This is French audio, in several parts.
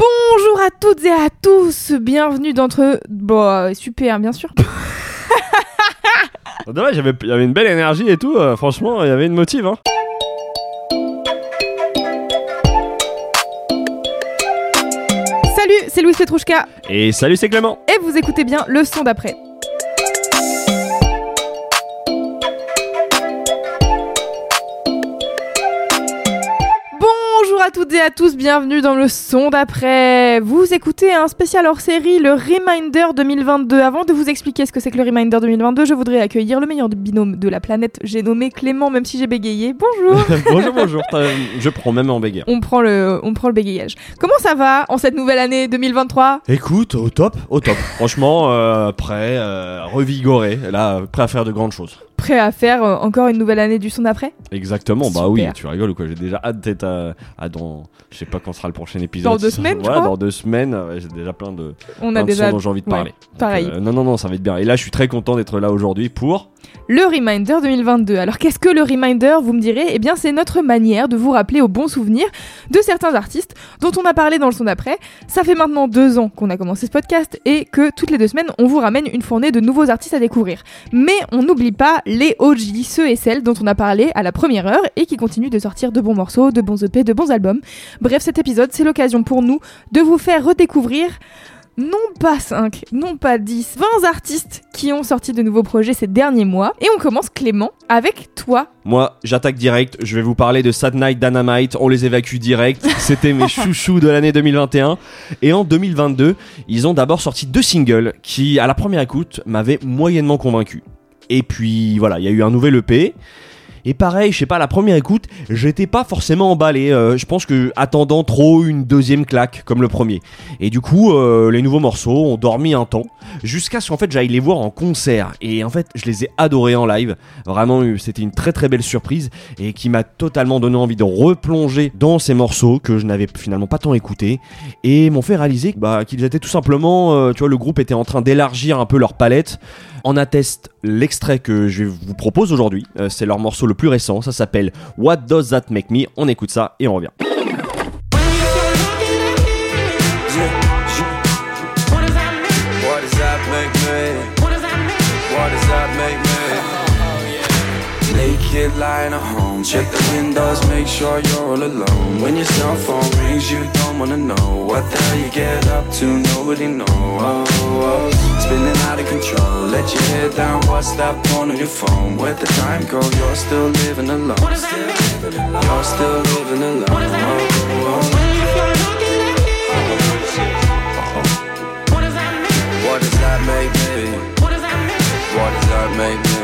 Bonjour à toutes et à tous, bienvenue d'entre... Bon, euh, super, bien sûr. Dommage, il y avait- il y avait une belle énergie et tout. euh, franchement, il y avait une motive. Hein. Salut, c'est Louis Petrouchka, Et salut, c'est Clément. et vous écoutez bien le son d'après. À toutes et à tous, bienvenue dans le son d'après. Vous écoutez un spécial hors série, le Reminder 2022. Avant de vous expliquer ce que c'est que le Reminder 2022, je voudrais accueillir le meilleur binôme de la planète. J'ai nommé Clément, même si j'ai bégayé. Bonjour. bonjour, bonjour. Je prends même en bégayant. on prend le, on prend le bégayage. Comment ça va en cette nouvelle année 2023 Écoute, au top, au top. Franchement, euh, prêt, euh, revigoré. Là, prêt à faire de grandes choses. Prêt à faire euh, encore une nouvelle année du son d'après? Exactement, bah Super. oui, tu rigoles ou quoi J'ai déjà hâte d'être à, à dans. Je sais pas quand sera le prochain épisode. Dans deux semaines, Ouais, dans deux semaines. j'ai déjà plein de, On plein a de déjà sons dont j'ai envie de ouais, parler. Donc, pareil. euh, non, non, non, ça va être bien. Et là, je suis très content d'être là aujourd'hui pour. le Reminder 2022. Alors qu'est-ce que le Reminder? Vous me direz, eh bien c'est notre manière de vous rappeler aux bons souvenirs de certains artistes dont on a parlé dans le son d'après. Ça fait maintenant deux ans qu'on a commencé ce podcast et que toutes les deux semaines on vous ramène une fournée de nouveaux artistes à découvrir. Mais on n'oublie pas les OG, ceux et celles dont on a parlé à la première heure et qui continuent de sortir de bons morceaux, de bons EP, de bons albums. Bref, cet épisode c'est l'occasion pour nous de vous faire redécouvrir non pas 5, non pas 10, 20 artistes qui ont sorti de nouveaux projets ces derniers mois. Et on commence Clément avec toi. Moi, j'attaque direct. Je vais vous parler de Sad Night Dynamite. On les évacue direct. C'était mes chouchous de l'année 2021. Et en 2022, ils ont d'abord sorti deux singles qui, à la première écoute, m'avaient moyennement convaincu. Et puis voilà, il y a eu un nouvel EP. Et pareil, je sais pas, la première écoute, j'étais pas forcément emballé. Euh, je pense que attendant trop une deuxième claque comme le premier. Et du coup, euh, les nouveaux morceaux ont dormi un temps jusqu'à ce qu'en fait j'aille les voir en concert. Et en fait, je les ai adorés en live. Vraiment, euh, c'était une très très belle surprise et qui m'a totalement donné envie de replonger dans ces morceaux que je n'avais finalement pas tant écoutés et m'ont fait réaliser bah, qu'ils étaient tout simplement, tu vois, le groupe était en train d'élargir un peu leur palette. En atteste l'extrait que je vous propose aujourd'hui. Euh, c'est leur morceau le plus récent. Ça s'appelle What Does That Make Me? On écoute ça et on revient. Naked lying at home, check the windows, make sure you're all alone. When your cell phone rings, you don't wanna know what the hell you get up to. Nobody know. Oh, oh. Spinning out of control, let your head down. What's that phone on your phone? Where'd the time go? You're still living alone. What does that mean? You're still living alone. What does Oh, oh. What does that make me? What does that make me?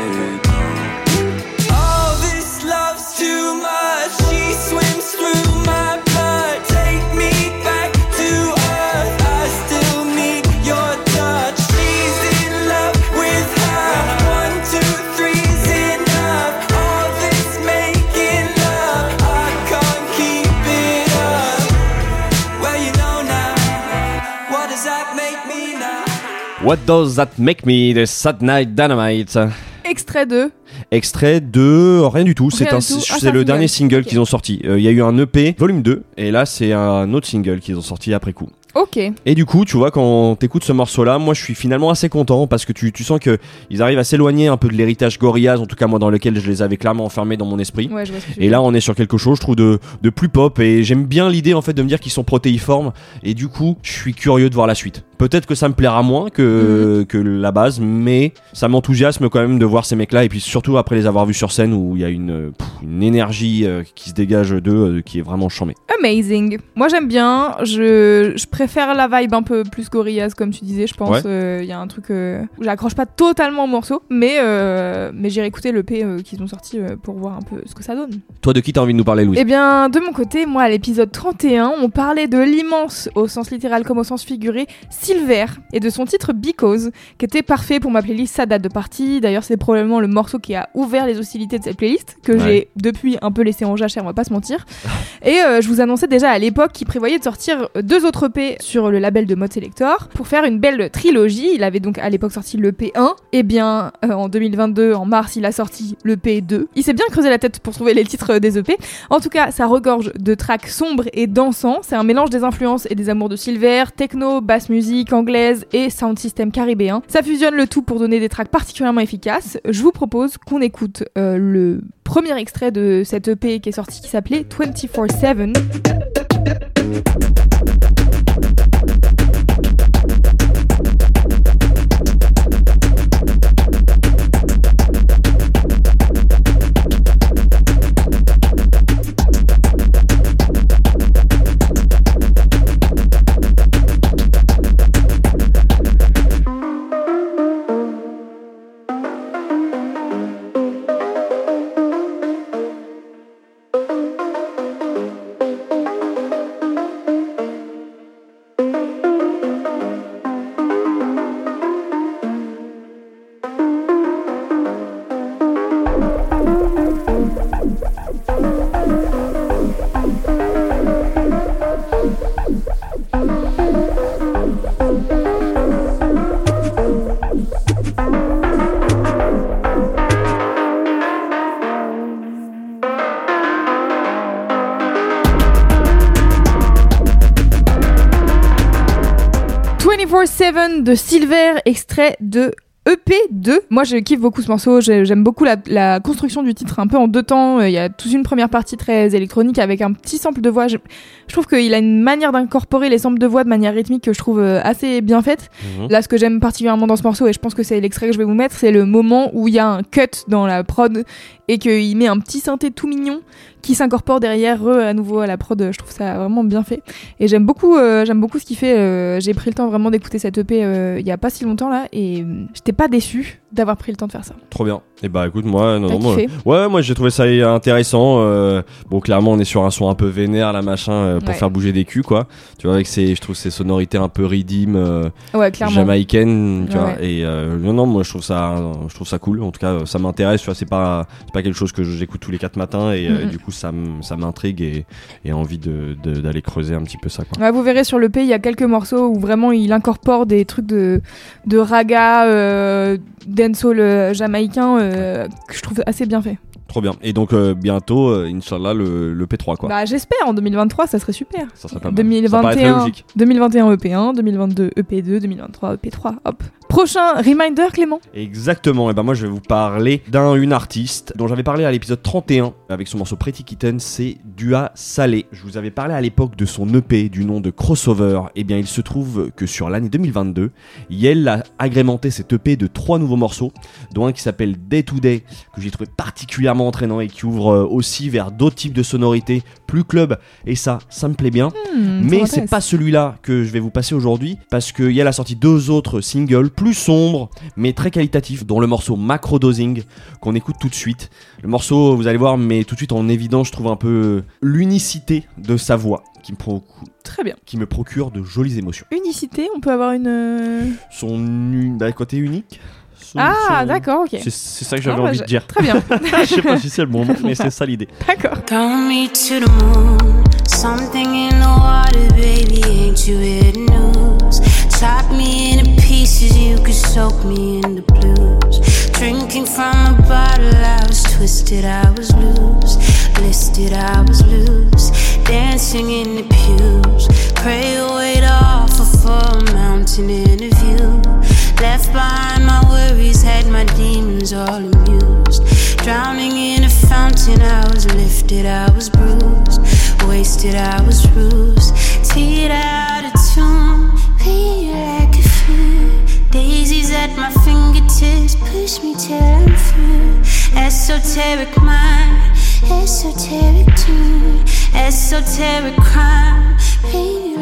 What Does That Make Me de Sad Night Dynamite. Extrait 2. Extrait de rien du tout. C'est Ah, le dernier single. qu'ils ont sorti. Euh, Il y a eu un EP volume 2 et là c'est un autre single qu'ils ont sorti après coup. Ok. Et du coup, tu vois, quand t'écoutes ce morceau-là, moi je suis finalement assez content parce que tu, tu sens que ils arrivent à s'éloigner un peu de l'héritage Gorillaz, en tout cas moi dans lequel je les avais clairement enfermés dans mon esprit. Ouais, je vois ce que tu veux Et là, on est sur quelque chose, je trouve, de, de plus pop. Et j'aime bien l'idée, en fait, de me dire qu'ils sont protéiformes. Et du coup, je suis curieux de voir la suite. Peut-être que ça me plaira moins que, que la base, mais ça m'enthousiasme quand même de voir ces mecs-là. Et puis surtout après les avoir vus sur scène où il y a une, pff, une énergie euh, qui se dégage d'eux euh, qui est vraiment chambée. Amazing. Moi j'aime bien. Je, je préfère la vibe un peu plus Gorillaz comme tu disais. Je pense Ouais. Euh, il y a un truc où j'accroche pas totalement au morceau, mais mais j'irai écouter le P qu'ils ont sorti pour voir un peu ce que ça donne. Toi, de qui t'as envie de nous parler, Louis? Eh bien, de mon côté, moi, à l'épisode 31, on parlait de l'immense, au sens littéral comme au sens figuré, Silver, et de son titre Because, qui était parfait pour ma playlist Sa date de partie. D'ailleurs, c'est probablement le morceau qui a ouvert les hostilités de cette playlist, que Ouais. j'ai depuis un peu laissé en jachère, on va pas se mentir. et euh, je vous annonçais déjà à l'époque qu'il prévoyait de sortir deux autres EP sur le label de Mode Selector, pour faire une belle trilogie. Il avait donc à l'époque sorti le P1, et bien euh, en 2022, en mars, il a sorti le P2. Il s'est bien creusé la tête pour trouver les titres des EP. En tout cas, ça regorge de tracks sombres et dansants. C'est un mélange des influences et des amours de Silver, techno, basse musique anglaise et sound system caribéen. Ça fusionne le tout pour donner des tracks particulièrement efficaces. Je vous propose qu'on écoute euh, le premier extrait de cette EP qui est sorti qui s'appelait 24/7. « Silver, extrait de EP2. Moi, je kiffe beaucoup ce morceau. J'ai- J'aime beaucoup la, la construction du titre un peu en deux temps. Euh, Il y a toute une première partie très électronique avec un petit sample de voix. Je, je trouve qu'il a une manière d'incorporer les samples de voix de manière rythmique que je trouve euh, assez bien faite. Mhm. Là, ce que j'aime particulièrement dans ce morceau, et je pense que c'est l'extrait que je vais vous mettre, c'est le moment où il y a un cut dans la prod et qu'il met un petit synthé tout mignon qui s'incorpore derrière eux à nouveau à la prod. Je trouve ça vraiment bien fait. Et j'aime beaucoup, euh, j'aime beaucoup ce qu'il fait. Euh, J'ai pris le temps vraiment d'écouter cette EP euh, il y a pas si longtemps là, et euh, j'étais pas déçue d'avoir pris le temps de faire ça. Trop bien. Et bah écoute, moi, non, non, moi, ouais, moi j'ai trouvé ça intéressant. euh, bon, clairement, on est sur un son un peu vénère, là, machin, euh, pour Ouais. faire bouger des culs, quoi. Tu vois, avec ces, je trouve ces sonorités un peu redeem, euh, Ouais, jamaïcaines, tu Ouais, vois. Et euh, non, non, moi je trouve ça, je trouve ça cool. En tout cas, ça m'intéresse. Tu vois, c'est pas, c'est pas quelque chose que j'écoute tous les quatre matins, et du coup, ça, m'intrigue et, et envie de, d'aller creuser un petit peu ça, quoi. Ouais, vous verrez sur le P, il y a quelques morceaux où vraiment il incorpore des trucs de, de raga, euh, dancehall euh, jamaïcain euh, que je trouve assez bien fait. Trop bien. Et donc euh, bientôt, euh, Inch'Allah, le, le P3, quoi. Bah j'espère en 2023, ça serait super. ça serait pas mal. Ça paraît très 2021, logique. 2021 EP1, 2022 EP2, 2023 EP3. Hop. Prochain reminder Clément? Exactement, et ben moi je vais vous parler d'un artiste dont j'avais parlé à l'épisode 31 avec son morceau Pretty Kitten, c'est Dua Salé. Je vous avais parlé à l'époque de son EP du nom de Crossover. Et bien il se trouve que sur l'année 2022, Yel a agrémenté cet EP de trois nouveaux morceaux, dont un qui s'appelle Day to Day, que j'ai trouvé particulièrement entraînant et qui ouvre euh, aussi vers d'autres types de sonorités, plus club, et ça, ça me plaît bien. Hmm, Mais c'est pas celui-là que je vais vous passer aujourd'hui parce que Yel a sorti deux autres singles plus sombres mais très qualitatifs dont le morceau Macro Dosing qu'on écoute tout de suite. Le morceau, vous allez voir, met tout de suite en évidence, je trouve un peu l'unicité de sa voix qui me, procu- Très bien. qui me procure de jolies émotions. Unicité, on peut avoir une. euh, Son u- bah, côté unique. Son- Ah, son- d'accord, ok. C'est c'est ça que j'avais Ah, envie je- de dire. Très bien. je sais pas si c'est le bon mot, mais c'est ça l'idée. d'accord. Throw me to the moon. Something in the water, baby, ain't you hear the news? Chop me into pieces, you could soak me in the blues. Drinking from a bottle, I was twisted, I was loose. Listed, I was loose. Dancing in the pews. Pray your weight off of a mountain in a view. Left behind my worries, had my demons all amused. Drowning in a fountain, I was lifted, I was bruised. Wasted, I was bruised. Teared out of tune, beat like a fool. Daisies at my fingertips, push me till I'm through. Esoteric mind, esoteric tune, esoteric crime. Beat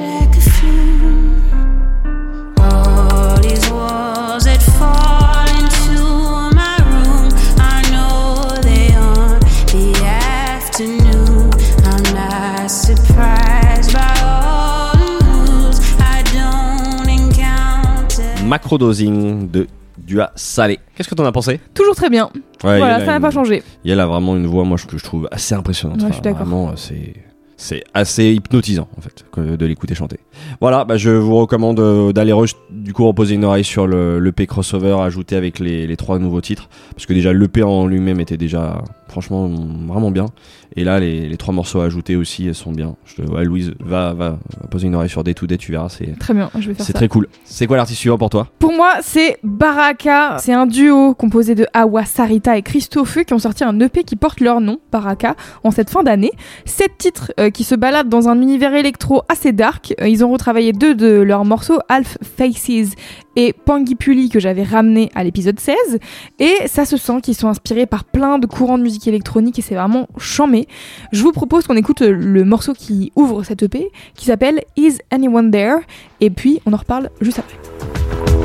Macrodosing de Dua Salé. Qu'est-ce que t'en as pensé? Toujours très bien. Ouais, voilà, il a ça n'a pas changé. Et elle a vraiment une voix, moi, que je trouve assez impressionnante. Ouais, je suis d'accord. Vraiment, euh, c'est. C'est assez hypnotisant en fait de l'écouter chanter. Voilà, bah, je vous recommande euh, d'aller du coup reposer une oreille sur le l'EP crossover ajouté avec les, les trois nouveaux titres parce que déjà l'EP en lui-même était déjà franchement vraiment bien et là les, les trois morceaux ajoutés aussi sont bien. Je te, ouais, Louise va, va va poser une oreille sur Day to Day, tu verras, c'est Très bien, je vais faire c'est très cool. C'est quoi l'artiste suivant pour toi? Pour moi, c'est Baraka. C'est un duo composé de Awa Sarita et Christophe qui ont sorti un EP qui porte leur nom, Baraka, en cette fin d'année. Sept titres euh, qui se baladent dans un univers électro assez dark. Euh, ils ont retravaillé deux de leurs morceaux, Half Faces et Pangipuli, que j'avais ramené à l'épisode 16. Et ça se sent qu'ils sont inspirés par plein de courants de musique électronique et c'est vraiment chambé. Je vous propose qu'on écoute le morceau qui ouvre cette EP, qui s'appelle Is Anyone There? Et puis, on en reparle juste après.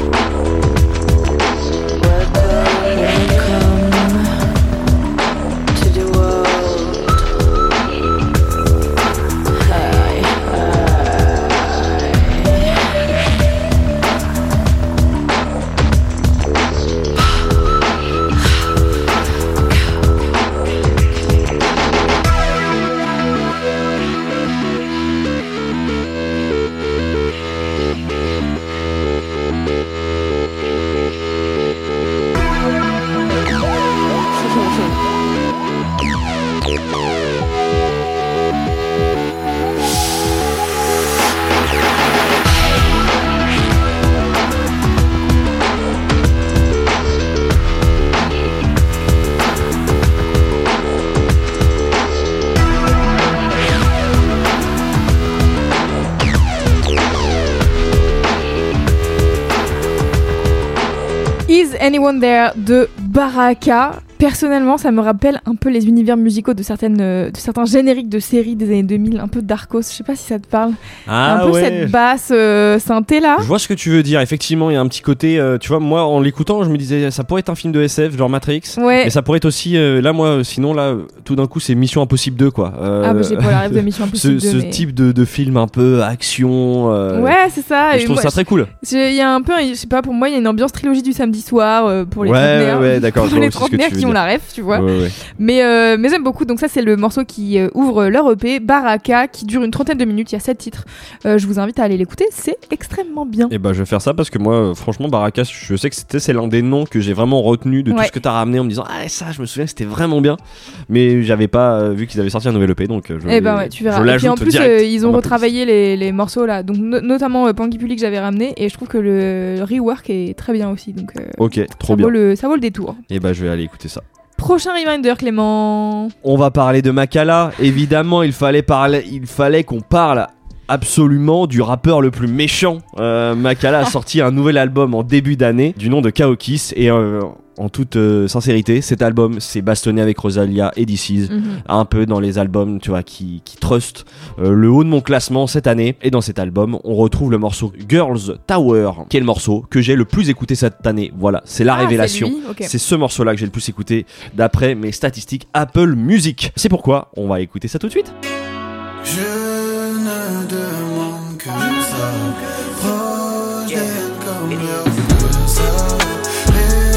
There de Baraka. Personnellement, ça me rappelle un peu les univers musicaux de, certaines, euh, de certains génériques de séries des années 2000, un peu Darkos. Je sais pas si ça te parle. un peu cette basse euh, synthé là. Je vois ce que tu veux dire. Effectivement, il y a un petit côté. euh, tu vois, moi, en l'écoutant, je me disais, ça pourrait être un film de SF, genre Matrix. Ouais. Et ça pourrait être aussi. euh, là, moi, sinon, là, tout d'un coup, c'est Mission Impossible 2, quoi. Ah bah j'ai pas la rêve de Mission Ce, Impossible 2, ce mais- type de, de film un peu action. Ouais, c'est ça. et je trouve moi, ça très cool. Il y a un peu, je sais pas, pour moi, il y a une ambiance trilogie du samedi soir pour les Ouais, ouais, ouais, d'accord, je Pour vois les aussi ce que tu trentenaires veux qui ont la rêve, tu vois. Ouais, ouais. Mais, euh, mais j'aime beaucoup. Donc ça, c'est le morceau qui euh, ouvre leur EP, Baraka, qui dure une trentaine de minutes. Il y a sept titres. Euh, je vous invite à aller l'écouter. C'est extrêmement bien. Et bah, je vais faire ça parce que moi, franchement, Baraka, je sais que c'était c'est l'un des noms que j'ai vraiment retenu de tout ce que t'as ramené en me disant, ah, ça, je me souviens, c'était vraiment bien. Mais j'avais pas vu qu'ils avaient sorti un nouvel EP, donc je. Eh ben ouais, tu verras. Je Et puis en plus, ils ont retravaillé les, les morceaux là, donc no- notamment euh, Pangipuli que j'avais ramené, et je trouve que le rework est très bien aussi. Donc Ok, trop ça, bien. vaut le, ça vaut le détour. Et bah, je vais aller écouter ça. Prochain reminder, Clément. On va parler de Makala. Évidemment, il fallait parler, il fallait qu'on parle absolument du rappeur le plus méchant. Euh, Makala a sorti un nouvel album en début d'année du nom de Kaokis et euh, en toute euh, sincérité, cet album s'est bastonné avec Rosalia et DC's. Mhm. Un peu dans les albums, tu vois, qui, qui trustent euh, le haut de mon classement cette année. Et dans cet album, on retrouve le morceau Girls Tower, qui est le morceau que j'ai le plus écouté cette année. Voilà, c'est la Ah, révélation. C'est ce morceau-là que j'ai le plus écouté d'après mes statistiques Apple Music. C'est pourquoi on va écouter ça tout de suite. Je ne demande que. Proche d'être comme que ça. Je.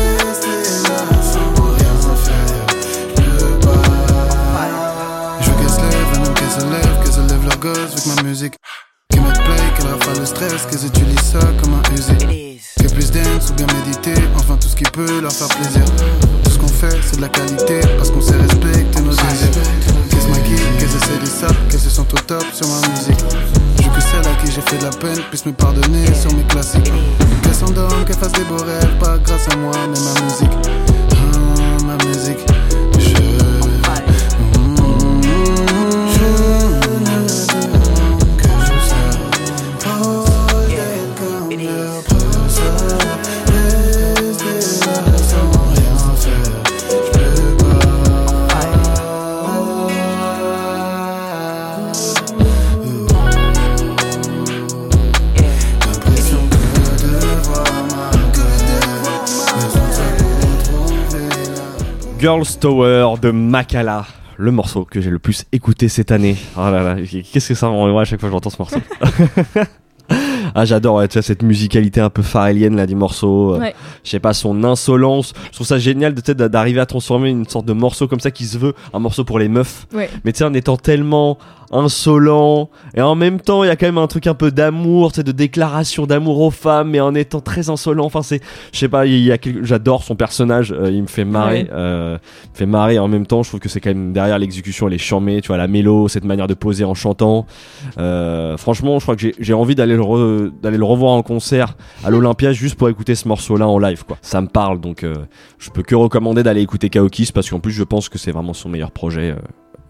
Je gosse avec ma musique. Qu'elle me play, qu'elle rafale le stress, qu'elles utilisent ça comme un usine. Que plus dance ou bien méditer, enfin tout ce qui peut leur faire plaisir. Tout ce qu'on fait, c'est de la qualité, parce qu'on sait respecter nos désirs. Qu'elles se maquillent, qu'elles essaient des sapes, qu'elles se sentent au top sur ma musique? Je veux que celle à qui j'ai fait de la peine puisse me pardonner sur mes classiques. Qu'elle s'endorme, qu'elle fasse des beaux rêves, pas grâce à moi, mais ma musique. Ah, ma musique. Girls Tower de Makala. Le morceau que j'ai le plus écouté cette année. Oh là là, qu'est-ce que ça m'envoie à chaque fois que j'entends ce morceau Ah j'adore ouais, tu vois, cette musicalité un peu pharrélienne là du morceau. euh, Ouais. Je sais pas son insolence. Je trouve ça génial de sais, d'arriver à transformer une sorte de morceau comme ça qui se veut un morceau pour les meufs. Ouais. Mais tu sais en étant tellement insolent et en même temps il y a quand même un truc un peu d'amour, sais de déclaration d'amour aux femmes mais en étant très insolent. Enfin c'est je sais pas, il y a quelque- j'adore son personnage, euh, il me fait marrer, Ouais. euh, il me fait marrer en même temps, je trouve que c'est quand même derrière l'exécution, elle est charmée, tu vois la mélo, cette manière de poser en chantant. Euh, franchement, je crois que j'ai- j'ai envie d'aller le re- d'aller le revoir en concert à l'Olympia juste pour écouter ce morceau-là en live quoi. Ça me parle donc euh, je peux que recommander d'aller écouter Kaokis parce qu'en plus je pense que c'est vraiment son meilleur projet euh,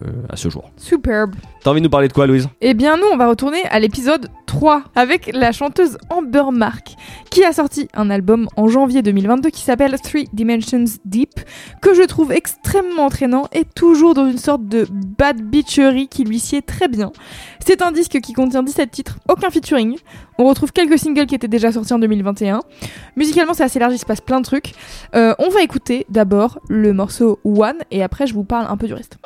euh, à ce jour. Superbe. T'as envie de nous parler de quoi Louise? Eh bien, nous, on va retourner à l'épisode 3 avec la chanteuse Amber Mark, qui a sorti un album en janvier 2022 qui s'appelle Three Dimensions Deep, que je trouve extrêmement entraînant et toujours dans une sorte de bad bitcherie qui lui sied très bien. C'est un disque qui contient 17 titres, aucun featuring. On retrouve quelques singles qui étaient déjà sortis en 2021. Musicalement, c'est assez large, il se passe plein de trucs. Euh, on va écouter d'abord le morceau One et après, je vous parle un peu du reste.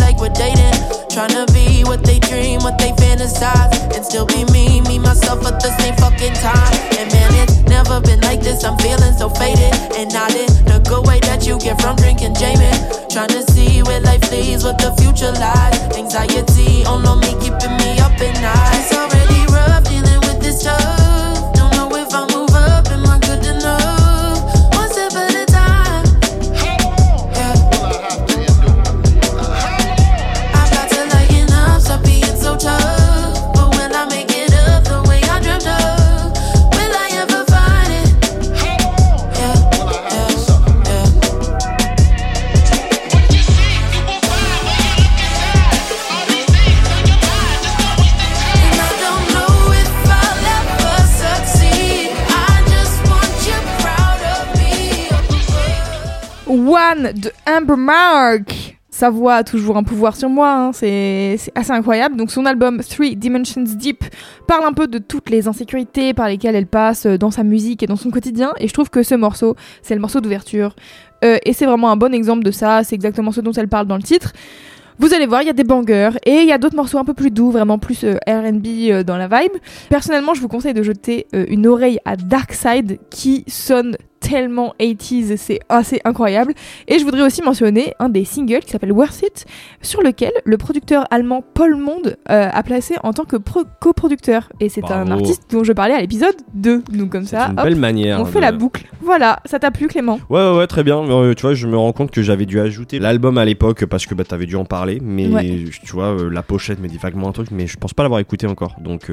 Like we're dating. Trying to be what they dream, what they fantasize. And still be me, me, myself at the same fucking time. And man, it's never been like this. I'm feeling so faded. And not in the good way that you get from drinking Jamie. Trying to see where life leads, what the future lies. Anxiety on me, keeping me up at night. De Amber Mark. Sa voix a toujours un pouvoir sur moi, hein, c'est assez incroyable. Donc son album Three Dimensions Deep parle un peu de toutes les insécurités par lesquelles elle passe euh, dans sa musique et dans son quotidien. Et je trouve que ce morceau, c'est le morceau d'ouverture. Euh, et c'est vraiment un bon exemple de ça, c'est exactement ce dont elle parle dans le titre. Vous allez voir, il y a des bangers et il y a d'autres morceaux un peu plus doux, vraiment plus euh, R&B dans la vibe. Personnellement, je vous conseille de jeter une oreille à Dark Side qui sonne tellement 80s, c'est assez incroyable. Et je voudrais aussi mentionner un des singles qui s'appelle Worth It, sur lequel le producteur allemand Paul Monde euh, a placé en tant que pro- coproducteur. Et c'est un artiste dont je parlais à l'épisode 2. Donc comme ça, une hop, belle manière. on fait de- la boucle. Voilà, ça t'a plu Clément? Ouais, ouais, ouais, très bien. Euh, tu vois, je me rends compte que j'avais dû ajouter l'album à l'époque parce que bah, t'avais dû en parler. Mais Ouais. tu vois, euh, la pochette me dit vaguement un truc, mais je pense pas l'avoir écouté encore. Donc,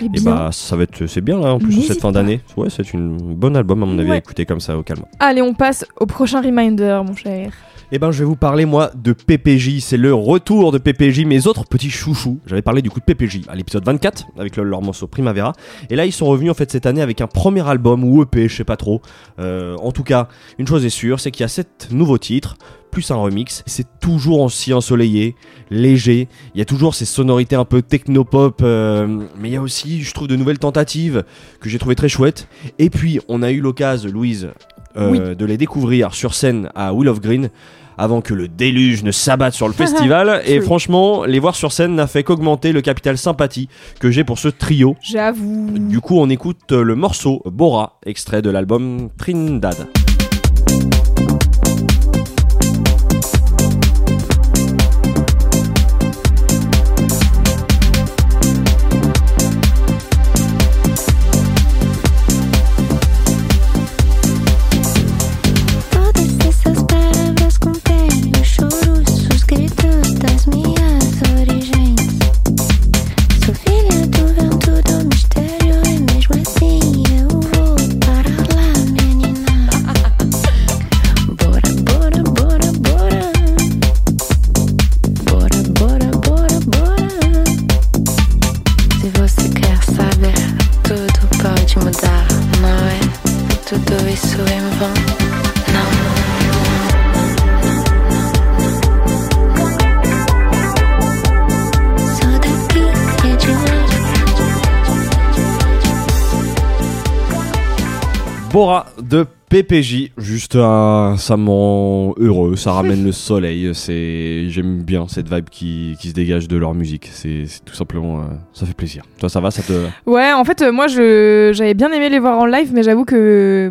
Eh et bien, bah, ça va être, c'est bien là en plus cette fin d'année. Ouais, c'est une bonne album à mon avis à Ouais. écouter comme ça au calme. allez, on passe au prochain reminder, mon cher. Eh ben, je vais vous parler, moi, de PPJ. C'est le retour de PPJ, mes autres petits chouchous. J'avais parlé du coup de PPJ à l'épisode 24, avec le- leur morceau Primavera. Et là, ils sont revenus, en fait, cette année avec un premier album, ou EP, je sais pas trop. Euh, en tout cas, une chose est sûre, c'est qu'il y a sept nouveaux titres, plus un remix. C'est toujours aussi ensoleillé, léger. Il y a toujours ces sonorités un peu techno-pop, euh, mais il y a aussi, je trouve, de nouvelles tentatives que j'ai trouvé très chouettes. Et puis, on a eu l'occasion, Louise, euh, de les découvrir sur scène à Will of Green avant que le déluge ne s'abatte sur le festival. et franchement, les voir sur scène n'a fait qu'augmenter le capital sympathie que j'ai pour ce trio. J'avoue. Du coup, on écoute le morceau Bora, extrait de l'album Trindad. Bora de PPJ, juste un, ça me rend heureux, ça ramène le soleil, c'est j'aime bien cette vibe qui, qui se dégage de leur musique, c'est tout simplement euh, ça fait plaisir. Toi ça va, ça te Ouais, en fait, euh, moi, je j'avais bien aimé les voir en live, mais j'avoue que euh,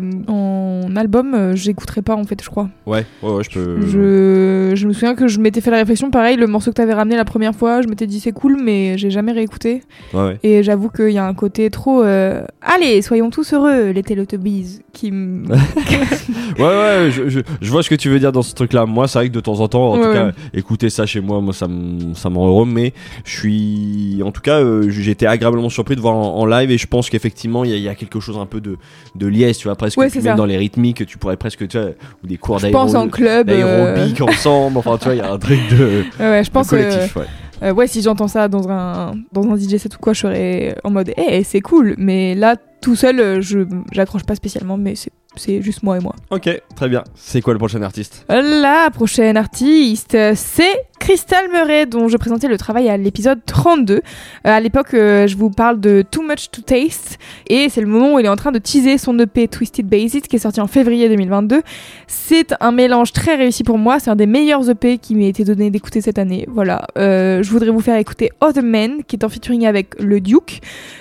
en album, euh, j'écouterais pas, en fait, je crois. Ouais, ouais, ouais, je peux Je, je me souviens que je m'étais fait la réflexion, pareil, le morceau que t'avais ramené la première fois, je m'étais dit c'est cool, mais j'ai jamais réécouté. Ouais, ouais. Et j'avoue qu'il y a un côté trop. euh, Allez, soyons tous heureux, les Teletubbies, qui me. Ouais, ouais, je, je, je vois ce que tu veux dire dans ce truc-là. Moi, c'est vrai que de temps en temps, en Ouais, tout cas, écouter ça chez moi, moi, ça me, ça heureux. Mais je suis, en tout cas, euh, j'ai été agréablement surpris de voir en, en live et je pense qu'effectivement, il y, a- il y a quelque chose un peu de, de liesse, tu vois, presque, même ça. dans les rythmiques, tu pourrais presque, tu vois, ou des cours je pense en club. euh, d'aérobic ensemble. Enfin, tu vois, il y a un truc de, Ouais, ouais, je de pense que. collectif, ouais. Euh, ouais, si j'entends ça dans un, dans un DJ set ou quoi, je serais en mode, eh, c'est cool. Mais là, tout seul, euh, je j'accroche pas spécialement, mais c'est- c'est juste moi et moi. Ok, très bien. C'est quoi le prochain artiste? La prochaine artiste, euh, c'est Crystal Murray, dont je présentais le travail à l'épisode 32. Euh, à l'époque, euh, je vous parle de Too Much to Taste, et c'est le moment où il est en train de teaser son EP Twisted Bases, qui est sorti en février 2022. C'est un mélange très réussi pour moi, c'est un des meilleurs EP qui m'a été donné d'écouter cette année. Voilà, Euh, je voudrais vous faire écouter Other Men, qui est en featuring avec le Duke,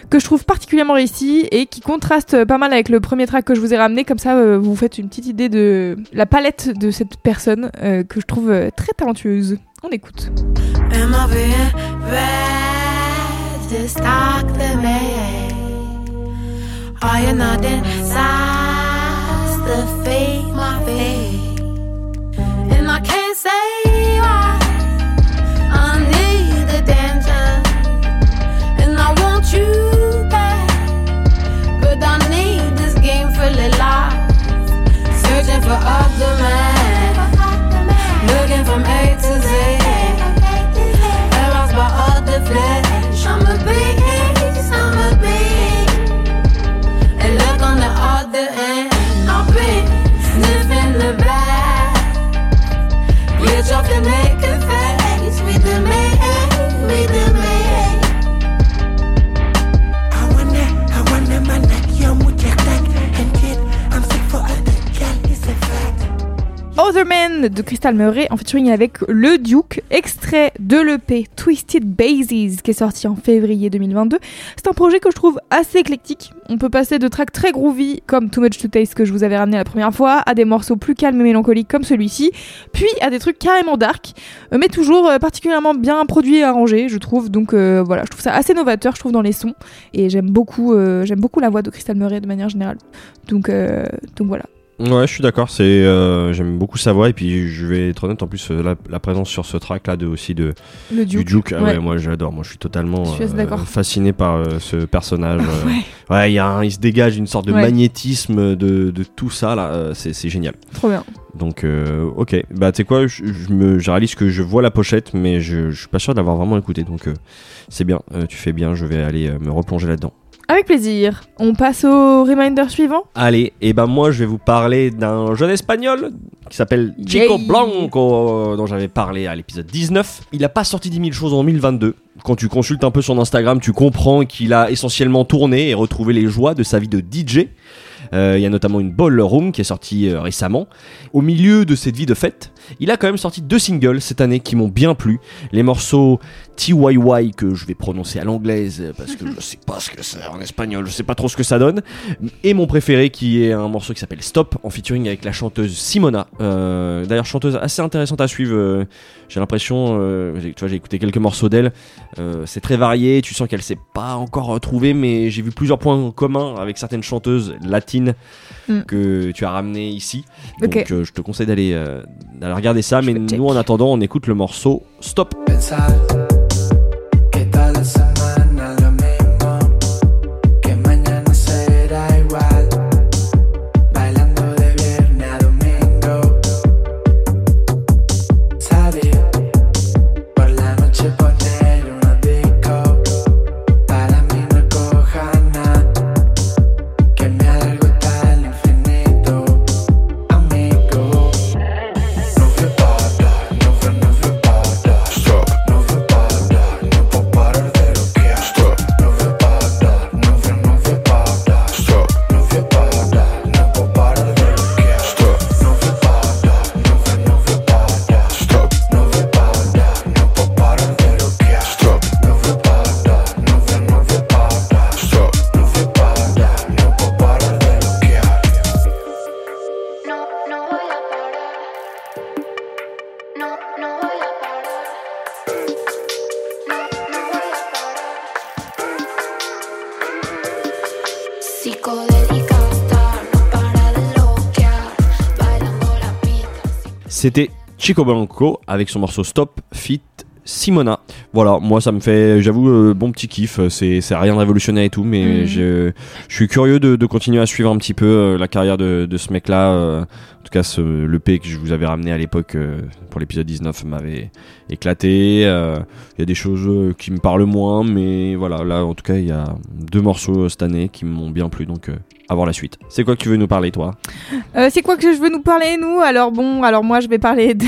que je trouve particulièrement réussi et qui contraste pas mal avec le premier track que je vous ai ramené. Comme ça, vous faites une petite idée de la palette de cette personne que je trouve très talentueuse. On écoute. Am I being bad? Just talk to me. Are you not my feet? And I can't say. I need attention. And I want you back. But I Other Men de Crystal Murray en featuring avec le Duke, extrait de l'EP Twisted Bases qui est sorti en février 2022. C'est un projet que je trouve assez éclectique. On peut passer de tracks très groovy comme Too Much to Taste que je vous avais ramené la première fois, à des morceaux plus calmes et mélancoliques comme celui-ci, puis à des trucs carrément dark, euh, mais toujours euh, particulièrement bien produits et arrangés, je trouve. Donc euh, voilà, je trouve ça assez novateur, je trouve, dans les sons. Et j'aime beaucoup, j'aime beaucoup la voix de Crystal Murray de manière générale. Donc voilà. Ouais, je suis d'accord. C'est, euh, j'aime beaucoup sa voix et puis je vais être honnête en plus euh, la, la présence sur ce track là de aussi de Le du Duke. Duke. ah ouais, ouais. moi j'adore. Moi je suis totalement Je suis assez euh, fasciné par euh, ce personnage. Ouais, Ouais, il y a un- il se dégage une sorte de Ouais. magnétisme de, de tout ça là. c'est, génial. trop bien. Donc ok. Bah tu sais quoi, je, je me, je réalise que je vois la pochette, mais je, je suis pas sûr d'avoir vraiment écouté. Donc c'est bien. Tu fais bien. Je vais aller me replonger là-dedans. Avec plaisir. On passe au reminder suivant. Allez, et ben moi je vais vous parler d'un jeune espagnol qui s'appelle Chico Yay. Blanco, euh, dont j'avais parlé à l'épisode 19. Il a pas sorti 10 000 choses en 2022. Quand tu consultes un peu son Instagram, tu comprends qu'il a essentiellement tourné et retrouvé les joies de sa vie de DJ. Euh, Il y a notamment une Ball Room qui est sortie euh, récemment. Au milieu de cette vie de fête, il a quand même sorti deux singles cette année qui m'ont bien plu. Les morceaux TYY que je vais prononcer à l'anglaise euh, parce que je sais pas ce que c'est en espagnol, je sais pas trop ce que ça donne. Et mon préféré qui est un morceau qui s'appelle Stop en featuring avec la chanteuse Simona. D'ailleurs chanteuse assez intéressante à suivre. j'ai l'impression, tu vois, j'ai écouté quelques morceaux d'elle. C'est très varié. Tu sens qu'elle s'est pas encore retrouvée, mais j'ai vu plusieurs points communs avec certaines chanteuses latines Mm. que tu as ramenées ici. Donc euh, je te conseille d'aller euh, d'aller regarder ça. Je mais check. nous en attendant, on écoute le morceau Stop. C'était Chico Blanco avec son morceau Stop Fit Simona. Voilà, moi ça me fait, j'avoue, euh, bon petit kiff. C'est c'est rien de révolutionnaire et tout, mais Mhm. je, je suis curieux de, de continuer à suivre un petit peu euh, la carrière de, de ce mec-là. euh, en tout cas, ce, le P que je vous avais ramené à l'époque pour l'épisode 19 m'avait éclaté. Il y a des choses qui me parlent moins, mais voilà, là en tout cas, il y a deux morceaux cette année qui m'ont bien plu, donc voir la suite. C'est quoi que tu veux nous parler, toi? Euh, c'est quoi que je veux nous parler, nous? Alors bon, alors moi je vais parler de,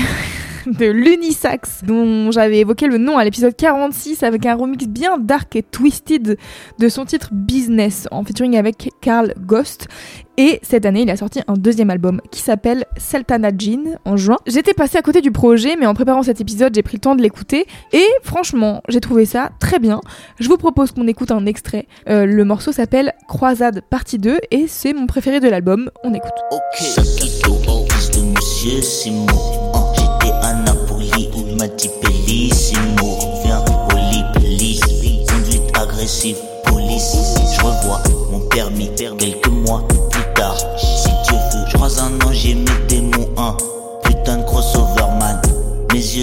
de l'Unisax, dont j'avais évoqué le nom à l'épisode 46 avec un remix bien dark et twisted de son titre Business, en featuring avec Carl Ghost. Et cette année, il a sorti un deuxième album qui s'appelle Sultana Jean en juin. J'étais passée à côté du projet, mais en préparant cet épisode, j'ai pris le temps de l'écouter. Et franchement, j'ai trouvé ça très bien. Je vous propose qu'on écoute un extrait. Euh, le morceau s'appelle Croisade partie 2 et c'est mon préféré de l'album. On écoute.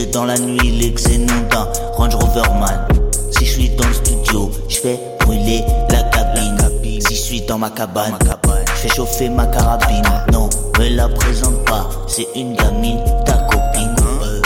Dans la nuit, les xénons d'un Range Rover man. Si je suis dans le studio, je fais brûler la cabine. Si je suis dans ma cabane, je fais chauffer ma carabine. Non, me la présente pas, c'est une gamine, ta copine.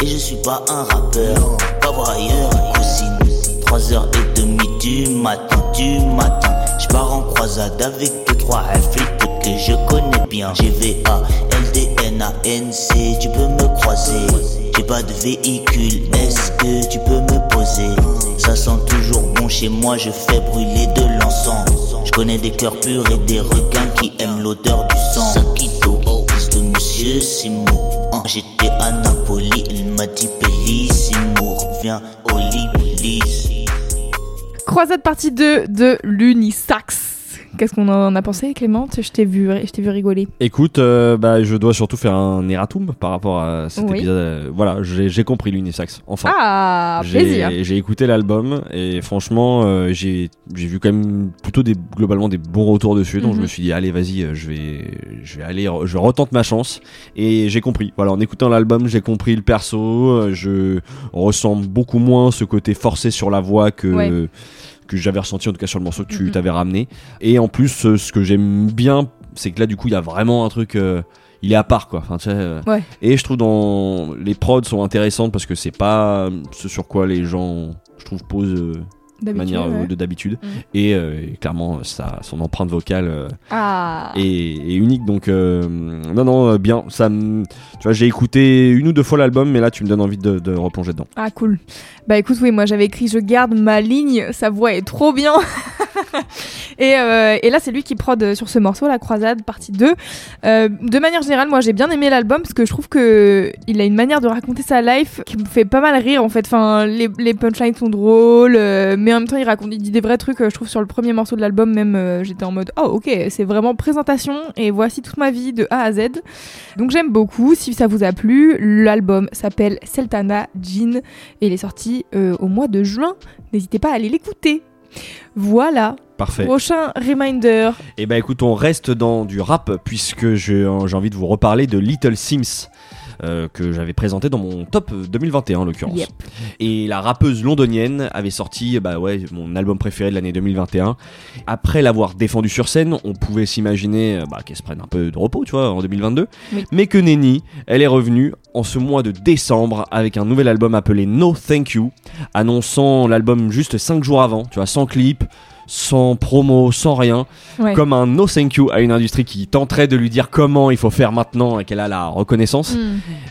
Et je suis pas un rappeur, pas voir ailleurs, cousine. 3h30 du matin, du matin. Je pars en croisade avec deux, trois flics que je connais bien. GVA, LDN, ANC, tu peux me croiser. J'ai pas de véhicule, est-ce que tu peux me poser? Ça sent toujours bon chez moi, je fais brûler de l'encens. Je connais des cœurs purs et des requins qui aiment l'odeur du sang. Sakito, de Monsieur Simo. Hein, J'étais à Napoli, il m'a dit Bellissimo. Viens au Croisade partie 2 de l'Unisax. Qu'est-ce qu'on en a pensé, Clément? Je t'ai vu, je t'ai vu rigoler. Écoute, euh, bah, je dois surtout faire un erratum par rapport à cet Oui. épisode. Euh, Voilà, j'ai compris l'unisex. Enfin, Ah, J'ai- plaisir. J'ai écouté l'album et franchement, euh, j'ai vu quand même plutôt des, globalement des bons retours dessus. Donc je Mhm. me suis dit, allez, vas-y, euh, je vais, je vais aller, je retente ma chance. Et j'ai compris. Voilà, en écoutant l'album, j'ai compris le perso. Je ressens beaucoup moins ce côté forcé sur la voix que. Ouais. Que j'avais ressenti en tout cas sur le morceau que tu t'avais ramené. Et en plus euh, ce que j'aime bien c'est que là du coup il y a vraiment un truc euh, il est à part quoi. Enfin, tu sais, euh, Ouais. et je trouve dans les prods sont intéressantes parce que c'est pas ce sur quoi les gens je trouve posent euh, manière euh, ouais. de d'habitude et, euh, et clairement ça son empreinte vocale euh, Ah. est, est unique donc euh, non non bien ça tu vois j'ai écouté une ou deux fois l'album mais là tu me donnes envie de, de replonger dedans Ah cool. Bah écoute, oui, moi j'avais écrit je garde ma ligne, sa voix est trop bien. et, et là c'est lui qui prod sur ce morceau, La Croisade, partie 2. Euh, de manière générale, moi j'ai bien aimé l'album parce que je trouve que il a une manière de raconter sa life qui me fait pas mal rire en fait. Enfin, les, les punchlines sont drôles, euh, mais en même temps il raconte il dit des vrais trucs. euh, je trouve sur le premier morceau de l'album même euh, j'étais en mode oh ok c'est vraiment présentation et voici toute ma vie de A à Z. Donc j'aime beaucoup. Si ça vous a plu, l'album s'appelle Sultana Jean et il est sorti euh, au mois de juin. N'hésitez pas à aller l'écouter. Voilà. parfait Prochain reminder. Et bah écoute, on reste dans du rap puisque j'ai envie de vous reparler de Little Sims. Euh, que j'avais présenté dans mon top 2021 en l'occurrence. Yep. Et la rappeuse londonienne avait sorti bah ouais, mon album préféré de l'année 2021. Après l'avoir défendu sur scène, on pouvait s'imaginer euh, bah, qu'elle se prenne un peu de repos, tu vois, en 2022. Oui. Mais que nenni, elle est revenue en ce mois de décembre avec un nouvel album appelé No Thank You, annonçant l'album juste 5 jours avant, tu vois, sans clip, sans promo, sans rien Ouais. comme un no thank you à une industrie qui tenterait de lui dire comment il faut faire maintenant et qu'elle a la reconnaissance. Mm.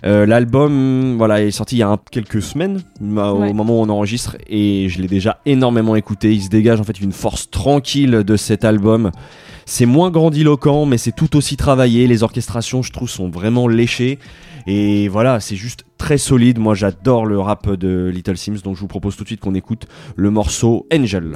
Euh, L'album, voilà, est sorti il y a un- quelques semaines Ouais. au moment où on enregistre et je l'ai déjà énormément écouté. Il se dégage en fait une force tranquille de cet album. C'est moins grandiloquent, mais c'est tout aussi travaillé. Les orchestrations, je trouve, sont vraiment léchées. Et voilà, c'est juste très solide. Moi, j'adore le rap de Little Sims, donc je vous propose tout de suite qu'on écoute le morceau Angel.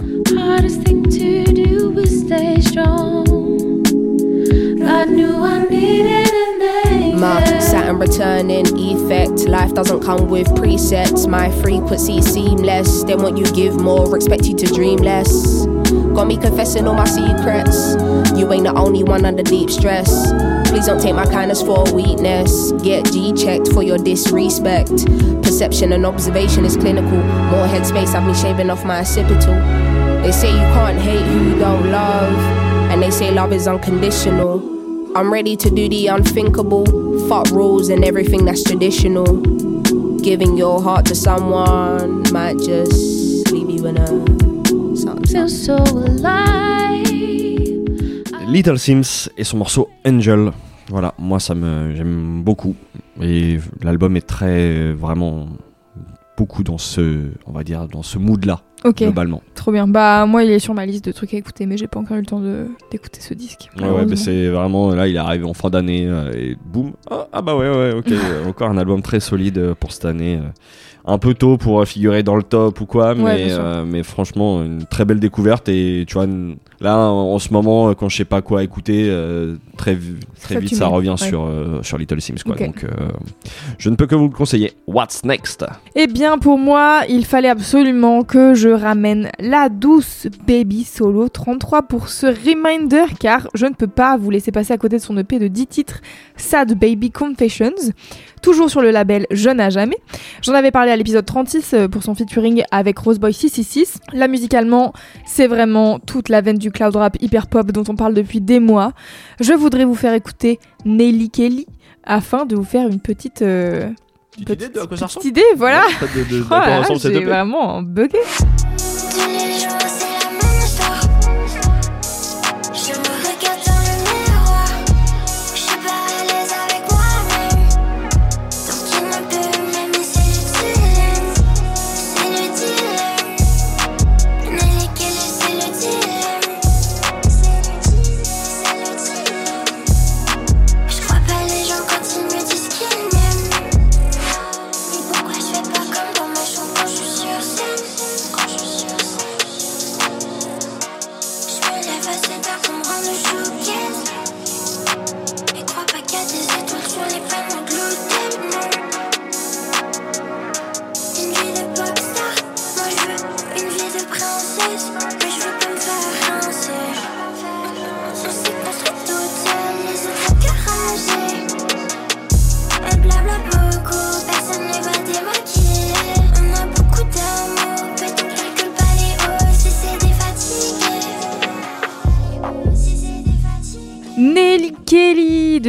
Karma. Saturn returning, effect. Life doesn't come with presets. My frequency seamless. They want you give more, expect you to dream less. Got me confessing all my secrets. You ain't the only one under deep stress. Please don't take my kindness for weakness. Get G checked for your disrespect. Perception and observation is clinical. More headspace, I've been shaving off my occipital. They say you can't hate who you don't love, and they say love is unconditional. I'm ready to do the unthinkable. Fuck rules and everything that's traditional. Giving your heart to someone might just leave you in a something. Feel so alive. Little Sims et son morceau Angel. Voilà, moi ça me j'aime beaucoup et l'album est très vraiment beaucoup dans ce on va dire dans ce mood là Ok, globalement. trop bien. Bah moi il est sur ma liste de trucs à écouter, mais j'ai pas encore eu le temps d'écouter ce disque. Ouais, ouais, mais c'est vraiment là, il est arrivé en fin d'année euh, et boum. Ah, ah bah ouais, ouais, ok. euh, encore un album très solide euh, pour cette année. Un peu tôt pour euh, figurer dans le top ou quoi, mais, euh, mais franchement, une très belle découverte. Et tu vois, là en, en ce moment, quand je sais pas quoi écouter, euh, très, très Ça vite ça revient ouais. sur, euh, sur Little Sims. Quoi. Donc je ne peux que vous le conseiller. What's next? Eh bien, pour moi, il fallait absolument que je ramène la douce Baby Solo 33 pour ce reminder, car je ne peux pas vous laisser passer à côté de son EP de 10 titres Sad Baby Confessions, toujours sur le label Jeune à jamais. J'en avais parlé à l'épisode 36 euh, pour son featuring avec Roseboy 666. Là, musicalement, c'est vraiment toute la veine du cloud rap hyper pop dont on parle depuis des mois. Je voudrais vous faire écouter Nelly Kelly afin de vous faire une petite. euh, Petite petite- idée de à quoi ça petite idée, voilà. de, de, de, Oh là j'ai vraiment bugué.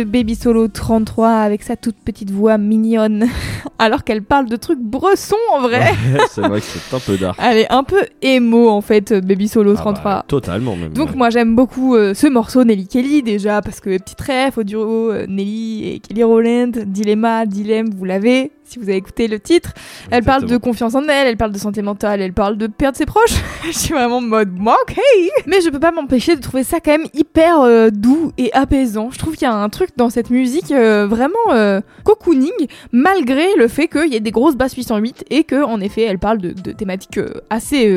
De Baby Solo 33 avec sa toute petite voix mignonne. Alors qu'elle parle de trucs bressons en vrai. c'est vrai que c'est un peu dark. Elle est un peu émo en fait, Baby Solo Ah bah, 33. totalement même. Donc ouais. moi j'aime beaucoup euh, ce morceau Nelly Kelly déjà parce que petit ref au duo euh, Nelly et Kelly Rowland, Dilemma, Dilemme, vous l'avez si vous avez écouté le titre. Elle parle de confiance en elle, elle parle de santé mentale, elle parle de perdre ses proches. je suis vraiment en mode moi ok. Mais je peux pas m'empêcher de trouver ça quand même hyper euh, doux et apaisant. Je trouve qu'il y a un truc dans cette musique euh, vraiment euh, cocooning malgré le fait qu'il y ait des grosses basses 808 et que en effet elle parle de, de thématiques assez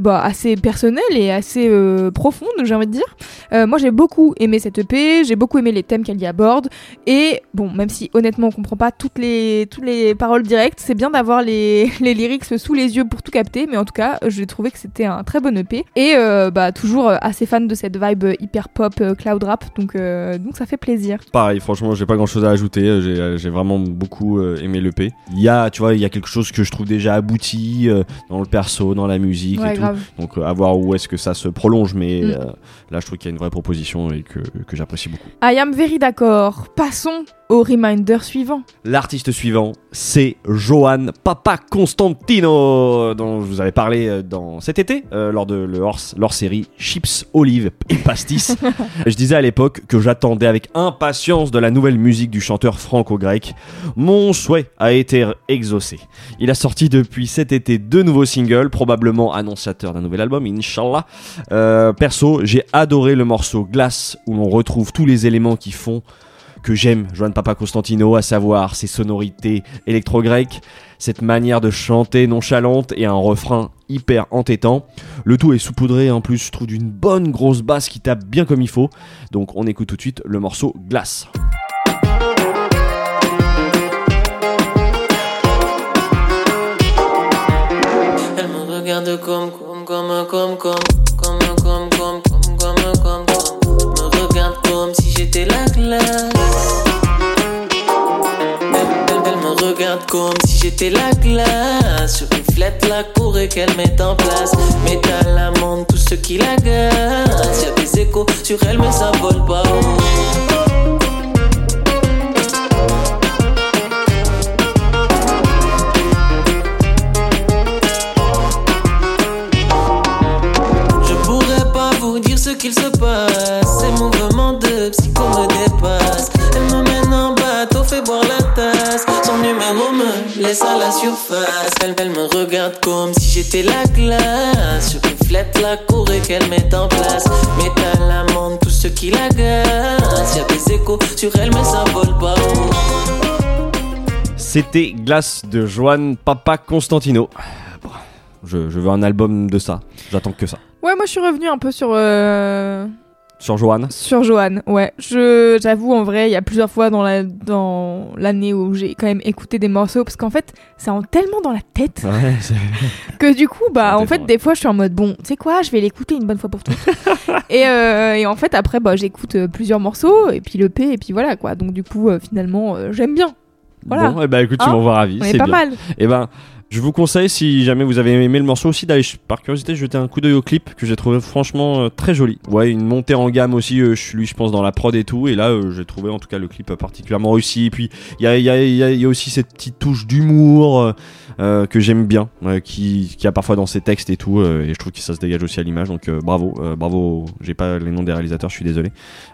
bah, assez personnelles et assez euh, profondes j'ai envie de dire. Euh, moi j'ai beaucoup aimé cette EP, j'ai beaucoup aimé les thèmes qu'elle y aborde et bon même si honnêtement on comprend pas toutes les toutes les paroles directes, c'est bien d'avoir les, les lyrics sous les yeux pour tout capter mais en tout cas j'ai trouvé que c'était un très bon EP et euh, bah toujours assez fan de cette vibe hyper pop cloud rap donc donc ça fait plaisir. Pareil, franchement, j'ai pas grand chose à ajouter. J'ai, j'ai vraiment beaucoup aimé l'EP. Il y a, tu vois, il y a quelque chose que je trouve déjà abouti dans le perso, dans la musique Ouais, et tout. Grave. Donc, euh, à voir où est-ce que ça se prolonge. Mais Mm. euh, là, je trouve qu'il y a une vraie proposition et que, que j'apprécie beaucoup. I am very d'accord. Passons au reminder suivant. L'artiste suivant, c'est Johan Papa Constantino, dont je vous avais parlé euh, dans cet été, euh, lors de le hors, leur série Chips, Olives et Pastis. je disais à l'époque que j'attendais avec impatience de la nouvelle musique du chanteur franco-grec. Mon souhait a été exaucé. Il a sorti depuis cet été deux nouveaux singles, probablement d'un nouvel album, Inch'Allah. Euh, perso, j'ai adoré le morceau Glace, où l'on retrouve tous les éléments qui font que j'aime Joan Papa Constantino, à savoir ses sonorités électro-grecques, cette manière de chanter nonchalante et un refrain hyper entêtant. Le tout est saupoudré en plus, je trouve, d'une bonne grosse basse qui tape bien comme il faut. Donc on écoute tout de suite le morceau Glace. Comme quoi comme, comme, comme, comme, comme, comme, comme, comme, comme, comme. Me regarde comme si j'étais la glace. Elle, me regarde comme si j'étais la glace. Je reflète la cour et qu'elle met en place. Métal amende tout ce qui l'agace. Y'a des échos sur elle, mais ça vole pas haut. Qu'il se passe. Ces mouvements de psycho me dépassent. Elle me mène en bateau, fait boire la tasse. Son numéro me laisse à la surface. Elle, me regarde comme si j'étais la glace. Je reflète la cour et qu'elle met en place. Métal amende tout ce qui l'agace. Y'a des échos sur elle, mais ça vole pas. C'était Glace de Joan Papa Constantino. Je veux un album de ça. J'attends que ça. Ouais, moi je suis revenue un peu sur. euh, Sur Joan. Sur Joanne, ouais. Je, j'avoue, en vrai, il y a plusieurs fois dans, la, dans l'année où j'ai quand même écouté des morceaux, parce qu'en fait, ça rentre tellement dans la tête Ouais, c'est- que du coup, bah, en fait, des fois, je suis en mode, bon, tu sais quoi, je vais l'écouter une bonne fois pour toutes. et, euh, et en fait, après, bah, j'écoute euh, plusieurs morceaux, et puis le P, et puis voilà, quoi. Donc, du coup, euh, finalement, euh, j'aime bien. Voilà. Bon, eh ben écoute, tu Hein m'envoies ravi. On est c'est pas bien. mal. Et ben, je vous conseille, si jamais vous avez aimé le morceau aussi, d'aller par curiosité jeter un coup d'œil au clip que j'ai trouvé franchement euh, très joli. Ouais, une montée en gamme aussi, euh, je suis lui, je pense, dans la prod et tout. Et là, euh, j'ai trouvé en tout cas le clip euh, particulièrement réussi. Et puis, il y a, y, a, y a- y a aussi cette petite touche d'humour euh, que j'aime bien, euh, qui, qui a parfois dans ses textes et tout. euh, et je trouve que ça se dégage aussi à l'image. Donc, bravo, bravo. J'ai pas les noms des réalisateurs, je suis désolé.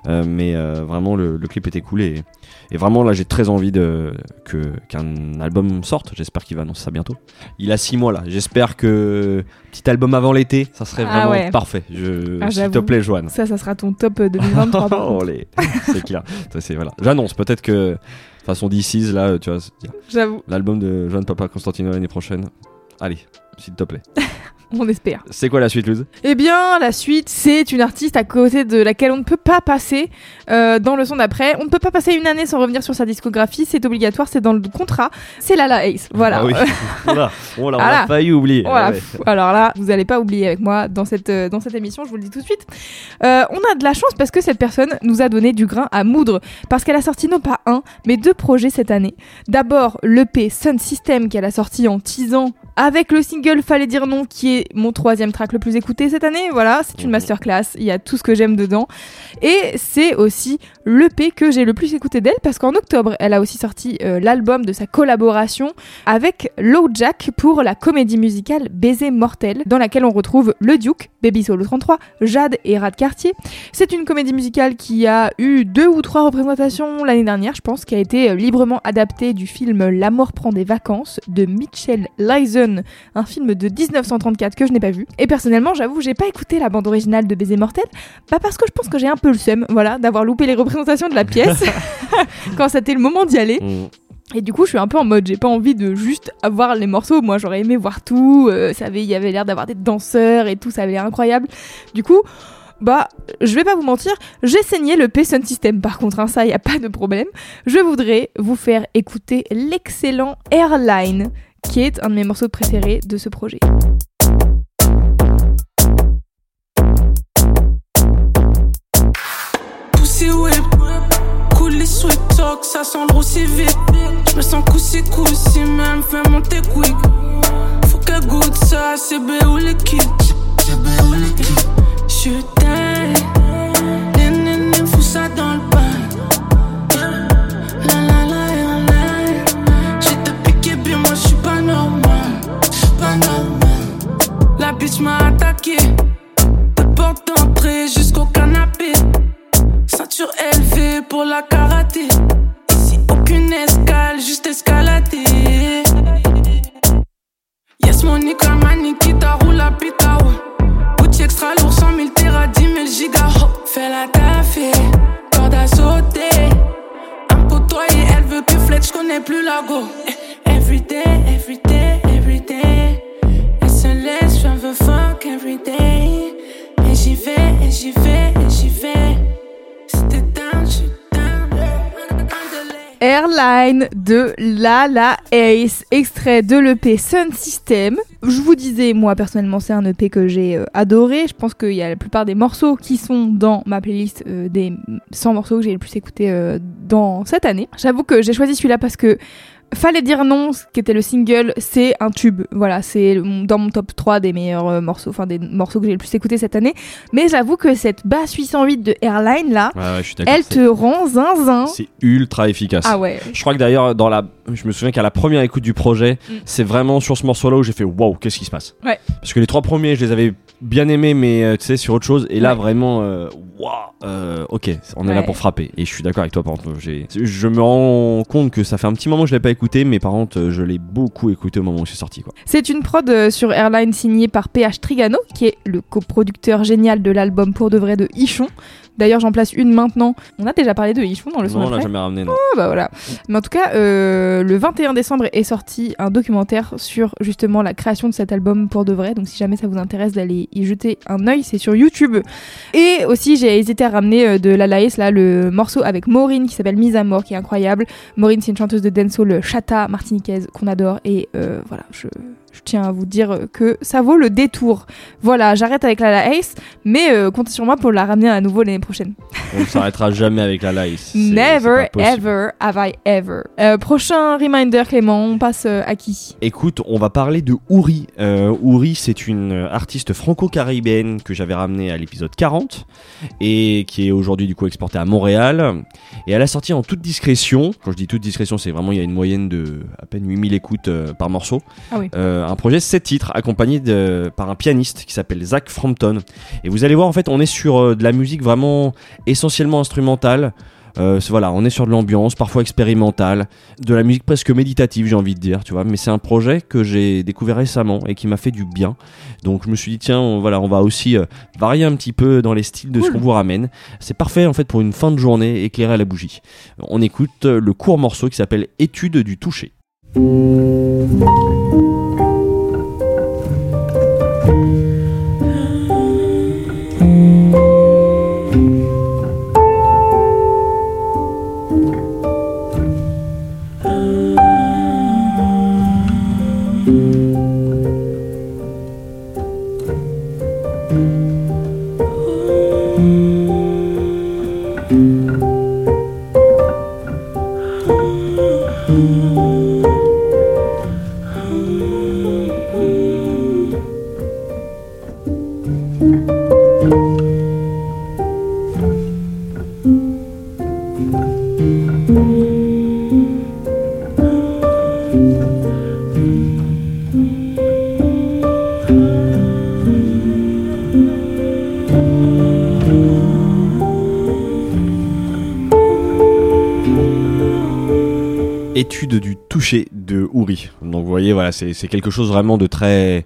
Mais vraiment, le, le clip était cool. Et, et vraiment, là, j'ai très envie de, que, qu'un album sorte. J'espère qu'il va annoncer ça bientôt. Il a six mois là. J'espère que petit album avant l'été, ça serait Ah vraiment ouais. parfait. Je, Ah, s'il te plaît, Joanne. Ça, ça sera ton top euh, 2023. par Oh, c'est clair. Voilà. J'annonce peut-être que façon DC's là, tu vois, J'avoue, l'album de Joanne Papa Constantino l'année prochaine. Allez, s'il te plaît. on espère. C'est quoi la suite, Luz Eh bien, la suite, c'est une artiste à côté de laquelle on ne peut pas passer euh, dans le son d'après. On ne peut pas passer une année sans revenir sur sa discographie, c'est obligatoire, c'est dans le contrat. C'est Lala Ace, voilà. Ah oui. Oula, oh là, on Voilà. a failli oublier. Voilà. Ouais, ouais. Pff, Alors là, vous n'allez pas oublier avec moi dans cette, euh, dans cette émission, je vous le dis tout de suite. Euh, on a de la chance parce que cette personne nous a donné du grain à moudre. Parce qu'elle a sorti non pas un, mais deux projets cette année. D'abord, l'EP Sun System qu'elle a sorti en teasant avec le single Fallait dire non qui est mon troisième track le plus écouté cette année. Voilà, c'est une Mhm. masterclass, il y a tout ce que j'aime dedans. Et c'est aussi l'EP que j'ai le plus écouté d'elle parce qu'en octobre, elle a aussi sorti euh, l'album de sa collaboration avec Low Jack pour la comédie musicale Baiser mortel, dans laquelle on retrouve le Duke, Baby Solo 33, Jade et Rad Cartier. C'est une comédie musicale qui a eu deux ou trois représentations l'année dernière, je pense, qui a été euh, librement adaptée du film La mort prend des vacances de Mitchell Lyson, un film de 1934 que je n'ai pas vu. Et personnellement, j'avoue, j'ai pas écouté la bande originale de Baiser mortel, pas parce que je pense que j'ai un peu le seum, voilà, d'avoir loupé les représentations de la pièce quand c'était le moment d'y aller. Mm. Et du coup, je suis un peu en mode, j'ai pas envie de juste avoir les morceaux. Moi, j'aurais aimé voir tout. euh, ça avait, il y avait l'air d'avoir des danseurs et tout, ça avait l'air incroyable. Du coup, bah, je vais pas vous mentir, j'ai saigné le P-Sun System. Par contre, hein, ça, y a pas de problème. Je voudrais vous faire écouter l'excellent Airline, qui est un de mes morceaux préférés de ce projet. Pussy whip, cool les sweet talk, ça sent le si vite. Je me sens coussi coussi, même fait monter quick. Faut qu'elle goûte ça, c'est B ou les kits. Je t'aime, nénéné, fous ça dans le. La la la j'ai piqué bien, moi je suis pas normal. J'suis pas normal. La bitch m'a attaqué, de porte d'entrée jusqu'au canapé. Ceinture élevée pour la karaté. Ici, aucune escale, juste escalader. Yes, Monica, Manikita, roule la pita, ouais. Gucci extra lourd, 100 000 terra, 10 000 gigas, ho. Fais la taffe, corde à sauter. Un côtoyer, elle veut plus flex, j'connais plus la go. Eh, everyday, everyday. Airline de La La Ace, extrait de l'EP Sun System. Je vous disais, moi personnellement, c'est un EP que j'ai euh, adoré. Je pense qu'il y a la plupart des morceaux qui sont dans ma playlist euh, des 100 morceaux que j'ai le plus écouté euh, dans cette année. J'avoue que j'ai choisi celui-là parce que Fallait dire non, ce qui était le single, c'est un tube. Voilà, c'est dans mon top 3 des meilleurs euh, morceaux, enfin des morceaux que j'ai le plus écouté cette année. Mais j'avoue que cette basse 808 de Airline là, Ouais, ouais, elle te rend zinzin. C'est ultra efficace. Ah ouais. Je crois que d'ailleurs, dans la, je me souviens qu'à la première écoute du projet, Mm. c'est vraiment sur ce morceau-là où j'ai fait waouh, qu'est-ce qui se passe? Ouais. Parce que les trois premiers, je les avais bien aimés, mais euh, tu sais, sur autre chose. Et là, Ouais. vraiment, euh, waouh, euh, ok, on est là pour frapper. Et je suis d'accord avec toi, par contre. Je me rends compte que ça fait un petit moment que je l'ai pas écouté, mais par contre, je l'ai beaucoup écouté au moment où c'est sorti, quoi. C'est une prod sur Airline signée par PH Trigano, qui est le coproducteur génial de l'album Pour de vrai de Ichon. D'ailleurs, j'en place une maintenant. On a déjà parlé de Ichon dans le son Non, on l'a jamais ramené, non. Ah bah voilà. Mais en tout cas, euh, le 21 décembre est sorti un documentaire sur justement la création de cet album pour de vrai. Donc si jamais ça vous intéresse d'aller y jeter un œil, c'est sur YouTube. Et aussi, j'ai hésité à ramener euh, de la Laïs là le morceau avec Maureen qui s'appelle Mise à mort, qui est incroyable. Maureen, c'est une chanteuse de dancehall chata martiniquaise qu'on adore et euh, voilà, je je tiens à vous dire que ça vaut le détour. Voilà, j'arrête avec la Ace, mais euh, comptez sur moi pour la ramener à nouveau l'année prochaine. On ne s'arrêtera jamais avec la c'est- Never, ever have I ever. Euh, prochain reminder, Clément, on passe euh, à qui? Écoute, on va parler de Ouri. Euh, Ouri, c'est une euh, artiste franco-caribéenne que j'avais ramenée à l'épisode 40 et qui est aujourd'hui du coup exportée à Montréal. Et elle a sorti en toute discrétion, quand je dis toute discrétion, c'est vraiment il y a une moyenne de à peine 8000 écoutes euh, par morceau. Ah oui. Euh, un projet 7 titres accompagné de, par un pianiste qui s'appelle Zach Frampton. Et vous allez voir, en fait, on est sur euh, de la musique vraiment essentiellement instrumentale. Euh, voilà, on est sur de l'ambiance, parfois expérimentale, de la musique presque méditative, j'ai envie de dire, tu vois. Mais c'est un projet que j'ai découvert récemment et qui m'a fait du bien. Donc je me suis dit tiens, on, voilà, on va aussi euh, varier un petit peu dans les styles de ce qu'on vous ramène. C'est parfait en fait pour une fin de journée éclairée à la bougie. On écoute euh, le court morceau qui s'appelle Étude du toucher. Voilà, c'est c'est quelque chose vraiment de très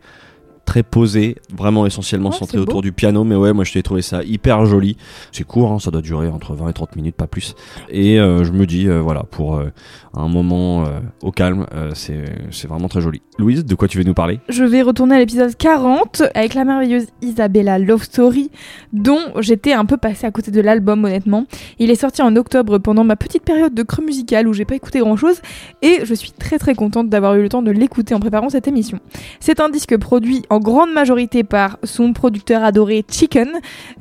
très posé, vraiment essentiellement Ouais, centré autour beau. du piano. Mais ouais, moi je t'ai trouvé ça hyper joli. C'est court, hein, ça doit durer entre 20 et 30 minutes, pas plus. Et euh, je me dis, euh, voilà, pour euh, un moment au calme, c'est c'est vraiment très joli. Louise, de quoi tu veux nous parler? Je vais retourner à l'épisode 40 avec la merveilleuse Isabella Love Story, dont j'étais un peu passée à côté de l'album, honnêtement. Il est sorti en octobre pendant ma petite période de creux musical où j'ai pas écouté grand chose et je suis très très contente d'avoir eu le temps de l'écouter en préparant cette émission. C'est un disque produit en grande majorité par son producteur adoré Chicken,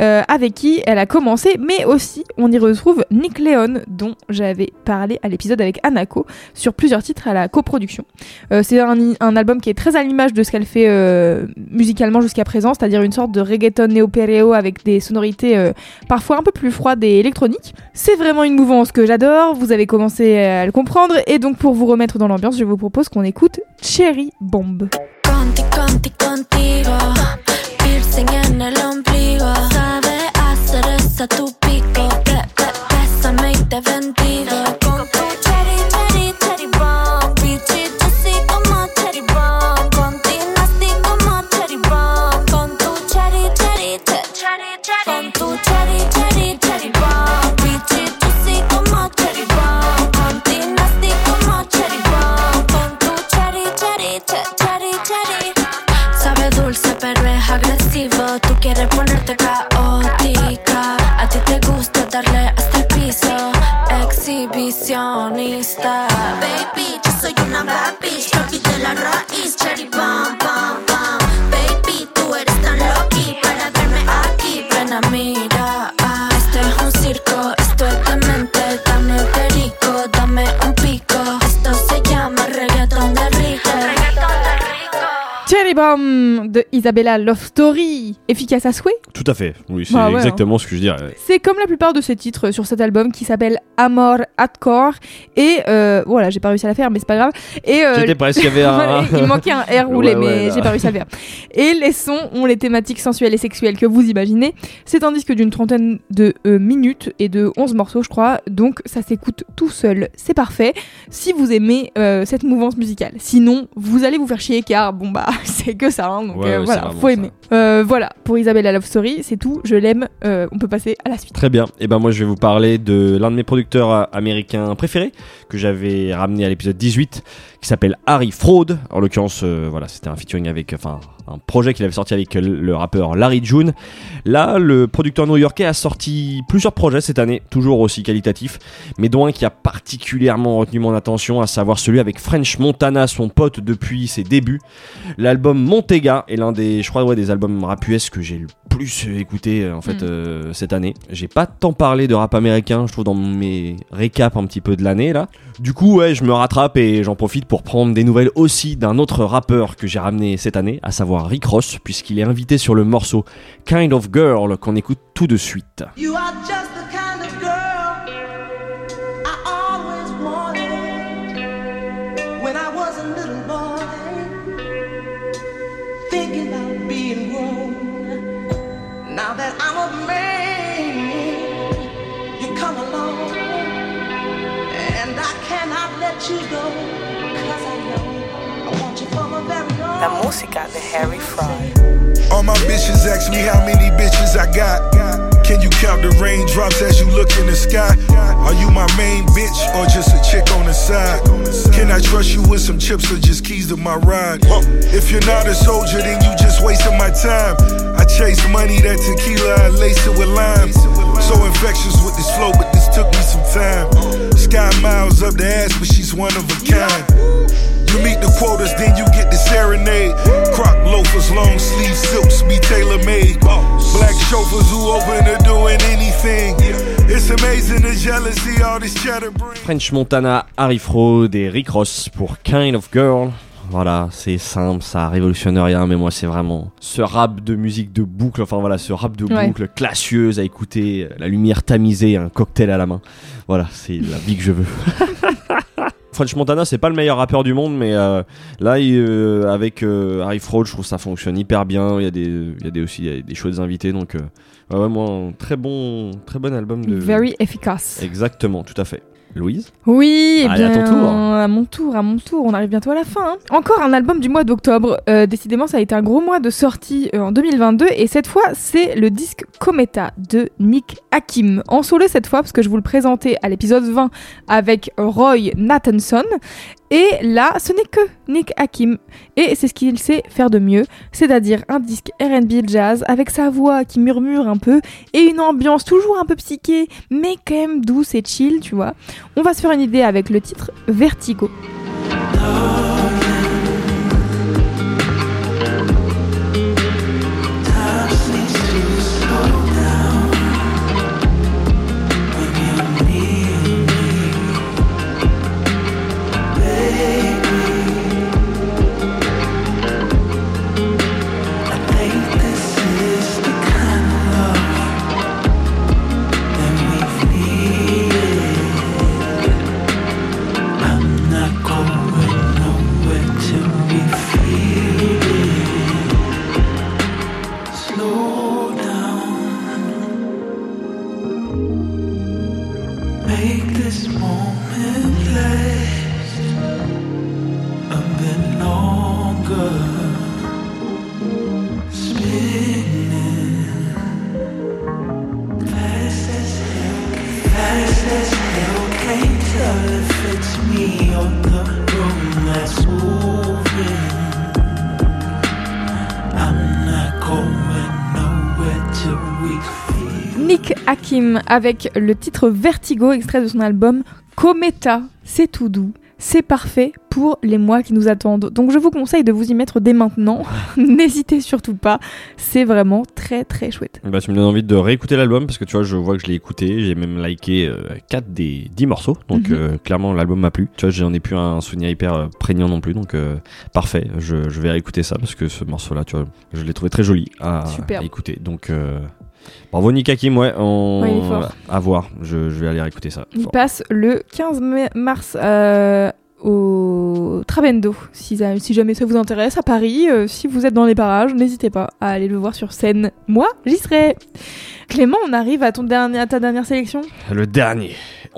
euh, avec qui elle a commencé, mais aussi on y retrouve Nick Leon, dont j'avais parlé à l'épisode avec Anako sur plusieurs titres à la coproduction. Euh, c'est un, album qui est très à l'image de ce qu'elle fait euh, musicalement jusqu'à présent, c'est-à-dire une sorte de reggaeton néo-péréo avec des sonorités parfois un peu plus froides et électroniques. C'est vraiment une mouvance que j'adore, vous avez commencé à le comprendre, et donc pour vous remettre dans l'ambiance, je vous propose qu'on écoute Cherry Bomb. Conti, conti, contigo. Piercing en el ombligo. Sabe hacer esa tu pico. Bésame y te bendigo. quieres ponerte caótica. A ti te gusta darle hasta el piso. Exhibicionista. Baby, yo soy una bad bitch, papi de la raíz. Isabella Love Story, efficace à souhait? Tout à fait. Oui, c'est Bah ouais, exactement ce que je dirais. C'est comme la plupart de ses titres sur cet album qui s'appelle Amor Hardcore. Et euh, voilà, j'ai pas réussi à la faire, mais c'est pas grave. Et euh, J'étais presque, il y avait un- il manquait un R roulé, Ouais, mais j'ai pas réussi à le faire. Et les sons ont les thématiques sensuelles et sexuelles que vous imaginez. C'est un disque d'une trentaine de euh, minutes et de 11 morceaux, je crois. Donc ça s'écoute tout seul. C'est parfait si vous aimez euh, cette mouvance musicale. Sinon, vous allez vous faire chier car bon bah c'est que ça. hein, donc Ouais, euh, voilà, faut aimer. Euh, voilà, pour Isabella Love Story, c'est tout. Je l'aime. Euh, on peut passer à la suite. Très bien. Et ben moi je vais vous parler de l'un de mes producteurs américains préférés que j'avais ramené à l'épisode 18 qui s'appelle Harry Fraud. En l'occurrence voilà, c'était un featuring avec enfin un projet qu'il avait sorti avec le rappeur Larry June. Là, le producteur new-yorkais a sorti plusieurs projets cette année, toujours aussi qualitatifs, mais dont un qui a particulièrement retenu mon attention, à savoir celui avec French Montana, son pote depuis ses débuts. L'album Montega est l'un des, je crois, ouais, des albums rap US que j'ai le plus écouté euh, en fait Mm. euh, cette année. J'ai pas tant parlé de rap américain, je trouve dans mes récaps un petit peu de l'année là. Du coup, ouais, je me rattrape et j'en profite pour prendre des nouvelles aussi d'un autre rappeur que j'ai ramené cette année, à savoir Rick Ross, puisqu'il est invité sur le morceau Kind of Girl qu'on écoute tout de suite. La música de Harry Fraud. All my bitches ask me how many bitches I got. Can you count the raindrops as you look in the sky? Are you my main bitch or just a chick on the side? Can I trust you with some chips or just keys to my ride? If you're not a soldier, then you just wasting my time. I chase money, that tequila, I lace it with lime. So infectious with this flow, but this took me some time. Sky miles up the ass, but she's one of a kind. You meet the quotas, then you get the serenade. Croc loafers, long sleeve silks be tailor made. Black chauffeurs who open to doing anything. It's amazing the jealousy all this chatter brings. French Montana, Harry Fraud et Rick Ross pour Kind of Girl. Voilà, c'est simple, ça révolutionne rien, mais moi c'est vraiment ce rap de musique de boucle, enfin voilà, ce rap de Ouais. boucle classieuse à écouter, la lumière tamisée, un cocktail à la main. Voilà, c'est la vie que je veux. French Montana, c'est pas le meilleur rappeur du monde, mais euh, là, il, euh, avec euh, Harry Fraud, je trouve que ça fonctionne hyper bien. Il y a des, il y a des aussi il y a des chouettes invités, donc ouais, moi, un très bon, très bon album de. Very efficace. Exactement, tout à fait. Louise Oui, eh Allez, à bien, ton tour. à mon tour, à mon tour, on arrive bientôt à la fin. hein. Encore un album du mois d'octobre. Euh, décidément, ça a été un gros mois de sortie euh, en 2022 et cette fois, c'est le disque Cometa de Nick Hakim. En solo cette fois, parce que je vous le présentais à l'épisode 20 avec Roy Nathanson. Et là, ce n'est que Nick Hakim. Et c'est ce qu'il sait faire de mieux, c'est-à-dire un disque RB jazz avec sa voix qui murmure un peu et une ambiance toujours un peu psyché, mais quand même douce et chill, tu vois. On va se faire une idée avec le titre Vertigo. Avec le titre Vertigo, extrait de son album Cometa. C'est tout doux, c'est parfait pour les mois qui nous attendent. Donc je vous conseille de vous y mettre dès maintenant. N'hésitez surtout pas, c'est vraiment très très chouette. Bah, tu me donnes envie de réécouter l'album parce que tu vois, je vois que je l'ai écouté, j'ai même liké 4 des 10 morceaux, donc Mhm. euh, clairement l'album m'a plu. Tu vois, j'en ai plus un souvenir hyper euh, prégnant non plus, donc euh, parfait, je, je vais réécouter ça parce que ce morceau-là, tu vois, je l'ai trouvé très joli à, à écouter. Donc euh, bravo Nick Hakim, ouais, on... Ouais, il est fort. à voir, je, je vais aller réécouter ça. Il Fort. passe le 15 mai- mars euh, au Trabendo. Si, ça- si jamais ça vous intéresse, à Paris, euh, si vous êtes dans les parages, n'hésitez pas à aller le voir sur scène. Moi, j'y serai. Clément, on arrive à, ton dernier, à ta dernière sélection? Le dernier.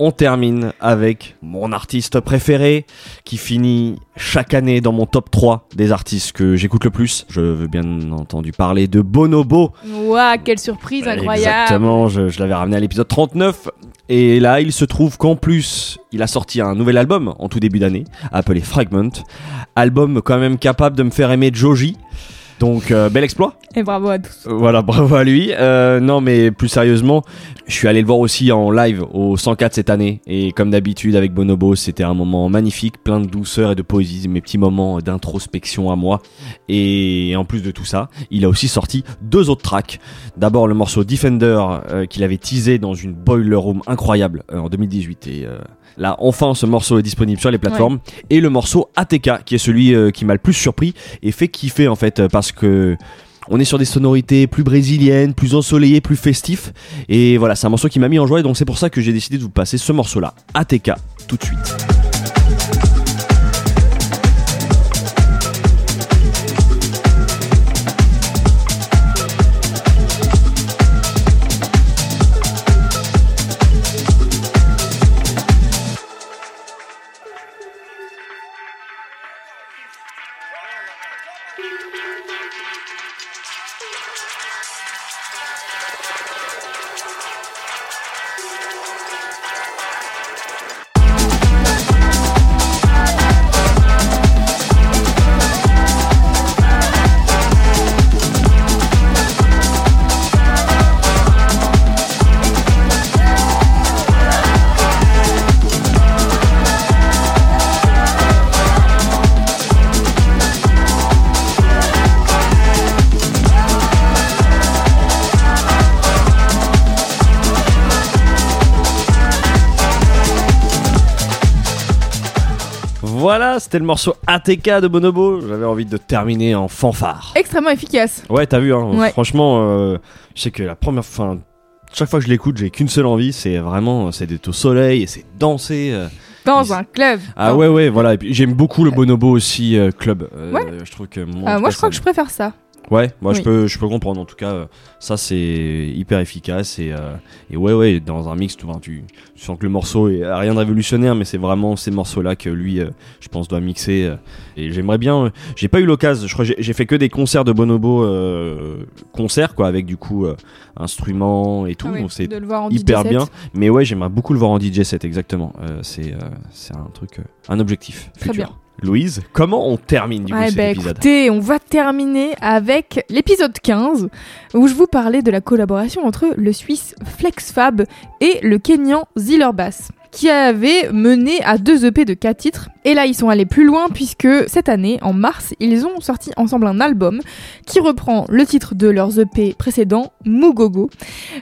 On termine avec mon artiste préféré qui finit chaque année dans mon top 3 des artistes que j'écoute le plus. Je veux bien entendu parler de Bonobo. Ouah, quelle surprise incroyable Exactement, je, je l'avais ramené à l'épisode 39. Et là, il se trouve qu'en plus, il a sorti un nouvel album en tout début d'année, appelé Fragment. Album quand même capable de me faire aimer Joji. Donc, euh, bel exploit. Et bravo à tous. Euh, Voilà, bravo à lui. Euh, non, mais plus sérieusement, je suis allé le voir aussi en live au 104 cette année. Et comme d'habitude avec Bonobo, c'était un moment magnifique, plein de douceur et de poésie, mes petits moments d'introspection à moi. Et en plus de tout ça, il a aussi sorti deux autres tracks. D'abord le morceau Defender euh, qu'il avait teasé dans une boiler room incroyable en 2018. Et là, enfin, ce morceau est disponible sur les plateformes. Et le morceau ATK, qui est celui euh, qui m'a le plus surpris et fait kiffer en fait, parce que on est sur des sonorités plus brésiliennes, plus ensoleillées, plus festifs. Et voilà, c'est un morceau qui m'a mis en joie. Et donc c'est pour ça que j'ai décidé de vous passer ce morceau-là, ATK, tout de suite. C'était le morceau ATK de Bonobo. J'avais envie de terminer en fanfare. Extrêmement efficace. Ouais, t'as vu, hein, Ouais. franchement, euh, je sais que la première fois, chaque fois que je l'écoute, j'ai qu'une seule envie, c'est vraiment, c'est d'être au soleil et c'est danser. euh. Dans un club. Ah ouais, ouais, voilà. Et puis j'aime beaucoup le Bonobo aussi euh, club. Euh, Ouais. Je trouve que moi, Ah, moi, je crois que je préfère ça. Ouais, moi je peux, je peux comprendre. En tout cas, euh, ça c'est hyper efficace et, euh, et ouais, ouais, dans un mix, tu, tu, tu sens que le morceau est rien de révolutionnaire, mais c'est vraiment ces morceaux-là que lui, euh, je pense, doit mixer. euh, et j'aimerais bien. j'ai pas eu l'occasion. Je crois j'ai- fait que des concerts de Bonobo, euh, concerts quoi, avec du coup euh, instruments et tout. Ah donc c'est hyper bien. Mais ouais, j'aimerais beaucoup le voir en DJ set, exactement. Euh, c'est, euh, c'est un truc, un objectif Très futur. bien. Louise, comment on termine du coup Ouais, cet bah, épisode écoutez, on va terminer avec l'épisode 15 où je vous parlais de la collaboration entre le Suisse FlexFab et le Kenyan Zillerbas qui avait mené à deux EP de 4 titres. Et là, ils sont allés plus loin puisque cette année, en mars, ils ont sorti ensemble un album qui reprend le titre de leurs EP précédents, Mugogo.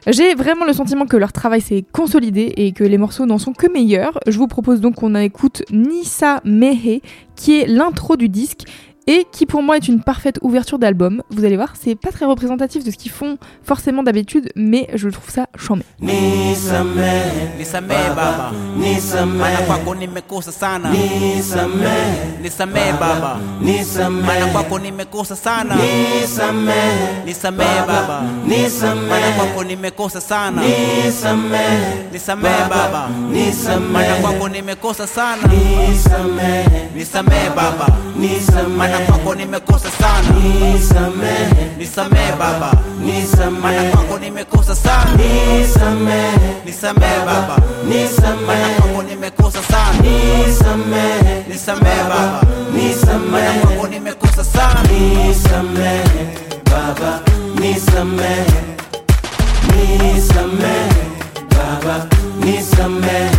J'ai vraiment le sentiment que leur travail s'est consolidé et que les morceaux n'en sont que meilleurs. Je vous propose donc qu'on écoute Nissa Mehe, qui est l'intro du disque et qui pour moi est une parfaite ouverture d'album. Vous allez voir, c'est pas très représentatif de ce qu'ils font forcément d'habitude, mais je trouve ça chambé. Baba, maana kwako nimekosa sana, nisamehe, nisamehe baba, nisamehe, maana kwako nimekosa sana, nisamehe, nisamehe baba, nisamehe, maana kwako nimekosa sana, nisamehe, nisamehe baba, nisamehe, maana kwako nimekosa sana, nisamehe, baba, nisamehe, nisamehe, baba, nisamehe,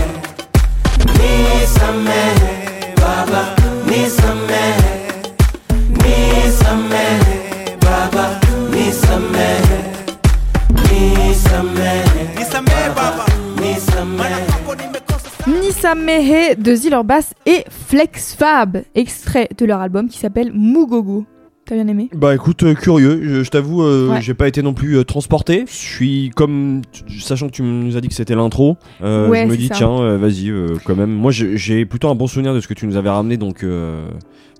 nisamehe baba, nisamehe, Mehe de Ziller Bass et Flex Fab, extrait de leur album qui s'appelle Mugogo. T'as bien aimé? Bah écoute, euh, curieux, je, je t'avoue, euh, Ouais. j'ai pas été non plus euh, transporté. Je suis comme, sachant que tu nous as dit que c'était l'intro, euh, Ouais, je me dis ça. tiens, vas-y, quand même. Moi j'ai plutôt un bon souvenir de ce que tu nous avais ramené, donc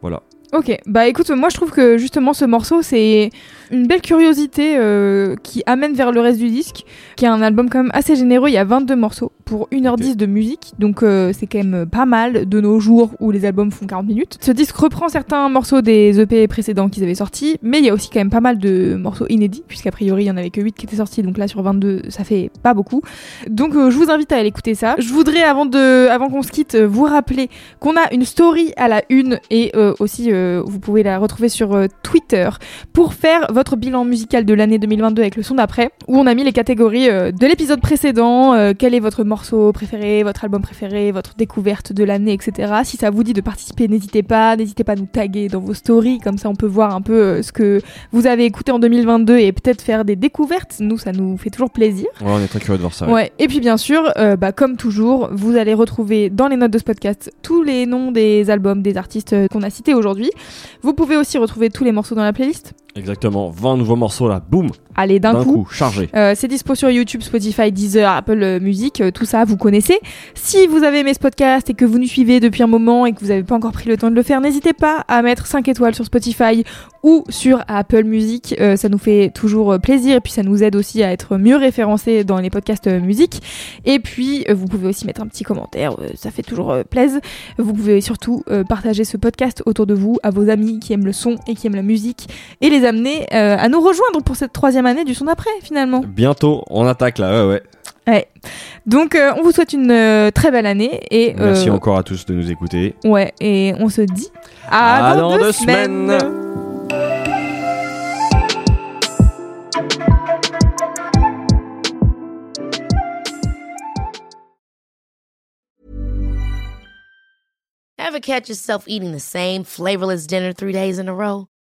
voilà. Ok, bah écoute, moi je trouve que justement ce morceau c'est une belle curiosité euh, qui amène vers le reste du disque, qui est un album quand même assez généreux, il y a 22 morceaux pour 1h10 de musique, donc euh, c'est quand même pas mal de nos jours où les albums font 40 minutes. Ce disque reprend certains morceaux des EP précédents qu'ils avaient sortis, mais il y a aussi quand même pas mal de morceaux inédits, puisqu'a priori il y en avait que 8 qui étaient sortis, donc là sur 22 ça fait pas beaucoup. Donc euh, je vous invite à aller écouter ça. Je voudrais avant, de, avant qu'on se quitte euh, vous rappeler qu'on a une story à la une et euh, aussi vous pouvez la retrouver sur Twitter pour faire votre bilan musical de l'année 2022 avec le son d'après où on a mis les catégories de l'épisode précédent, euh, quel est votre morceau préféré, votre album préféré, votre découverte de l'année, etc. Si ça vous dit de participer, n'hésitez pas, n'hésitez pas à nous taguer dans vos stories, comme ça on peut voir un peu euh, ce que vous avez écouté en 2022 et peut-être faire des découvertes. Nous, ça nous fait toujours plaisir. Ouais, on est très curieux de voir ça. Ouais. Et puis bien sûr, euh, bah, comme toujours, vous allez retrouver dans les notes de ce podcast tous les noms des albums, des artistes euh, qu'on a cités aujourd'hui. Vous pouvez aussi retrouver tous les morceaux dans la playlist. Exactement, 20 nouveaux morceaux là, boum, Allez, d'un coup. coup, chargé. Euh, c'est dispo sur YouTube, Spotify, Deezer, Apple euh, Music, euh, tout ça, vous connaissez. Si vous avez aimé ce podcast et que vous nous suivez depuis un moment et que vous n'avez pas encore pris le temps de le faire, n'hésitez pas à mettre 5 étoiles sur Spotify ou sur Apple Music. Euh, ça nous fait toujours plaisir et puis ça nous aide aussi à être mieux référencés dans les podcasts musique. Et puis, vous pouvez aussi mettre un petit commentaire, ça fait toujours plaisir. Vous pouvez surtout partager ce podcast autour de vous, à vos amis qui aiment le son et qui aiment la musique, et les amener euh, à nous rejoindre pour cette troisième année du son d'après, finalement. Bientôt, on attaque là, ouais, ouais. Ouais. Donc, euh, on vous souhaite une euh, très belle année et Merci encore à tous de nous écouter. ouais, et on se dit à, À dans, dans deux deux semaines. semaines. Ever catch yourself eating the same flavorless dinner three days in a row?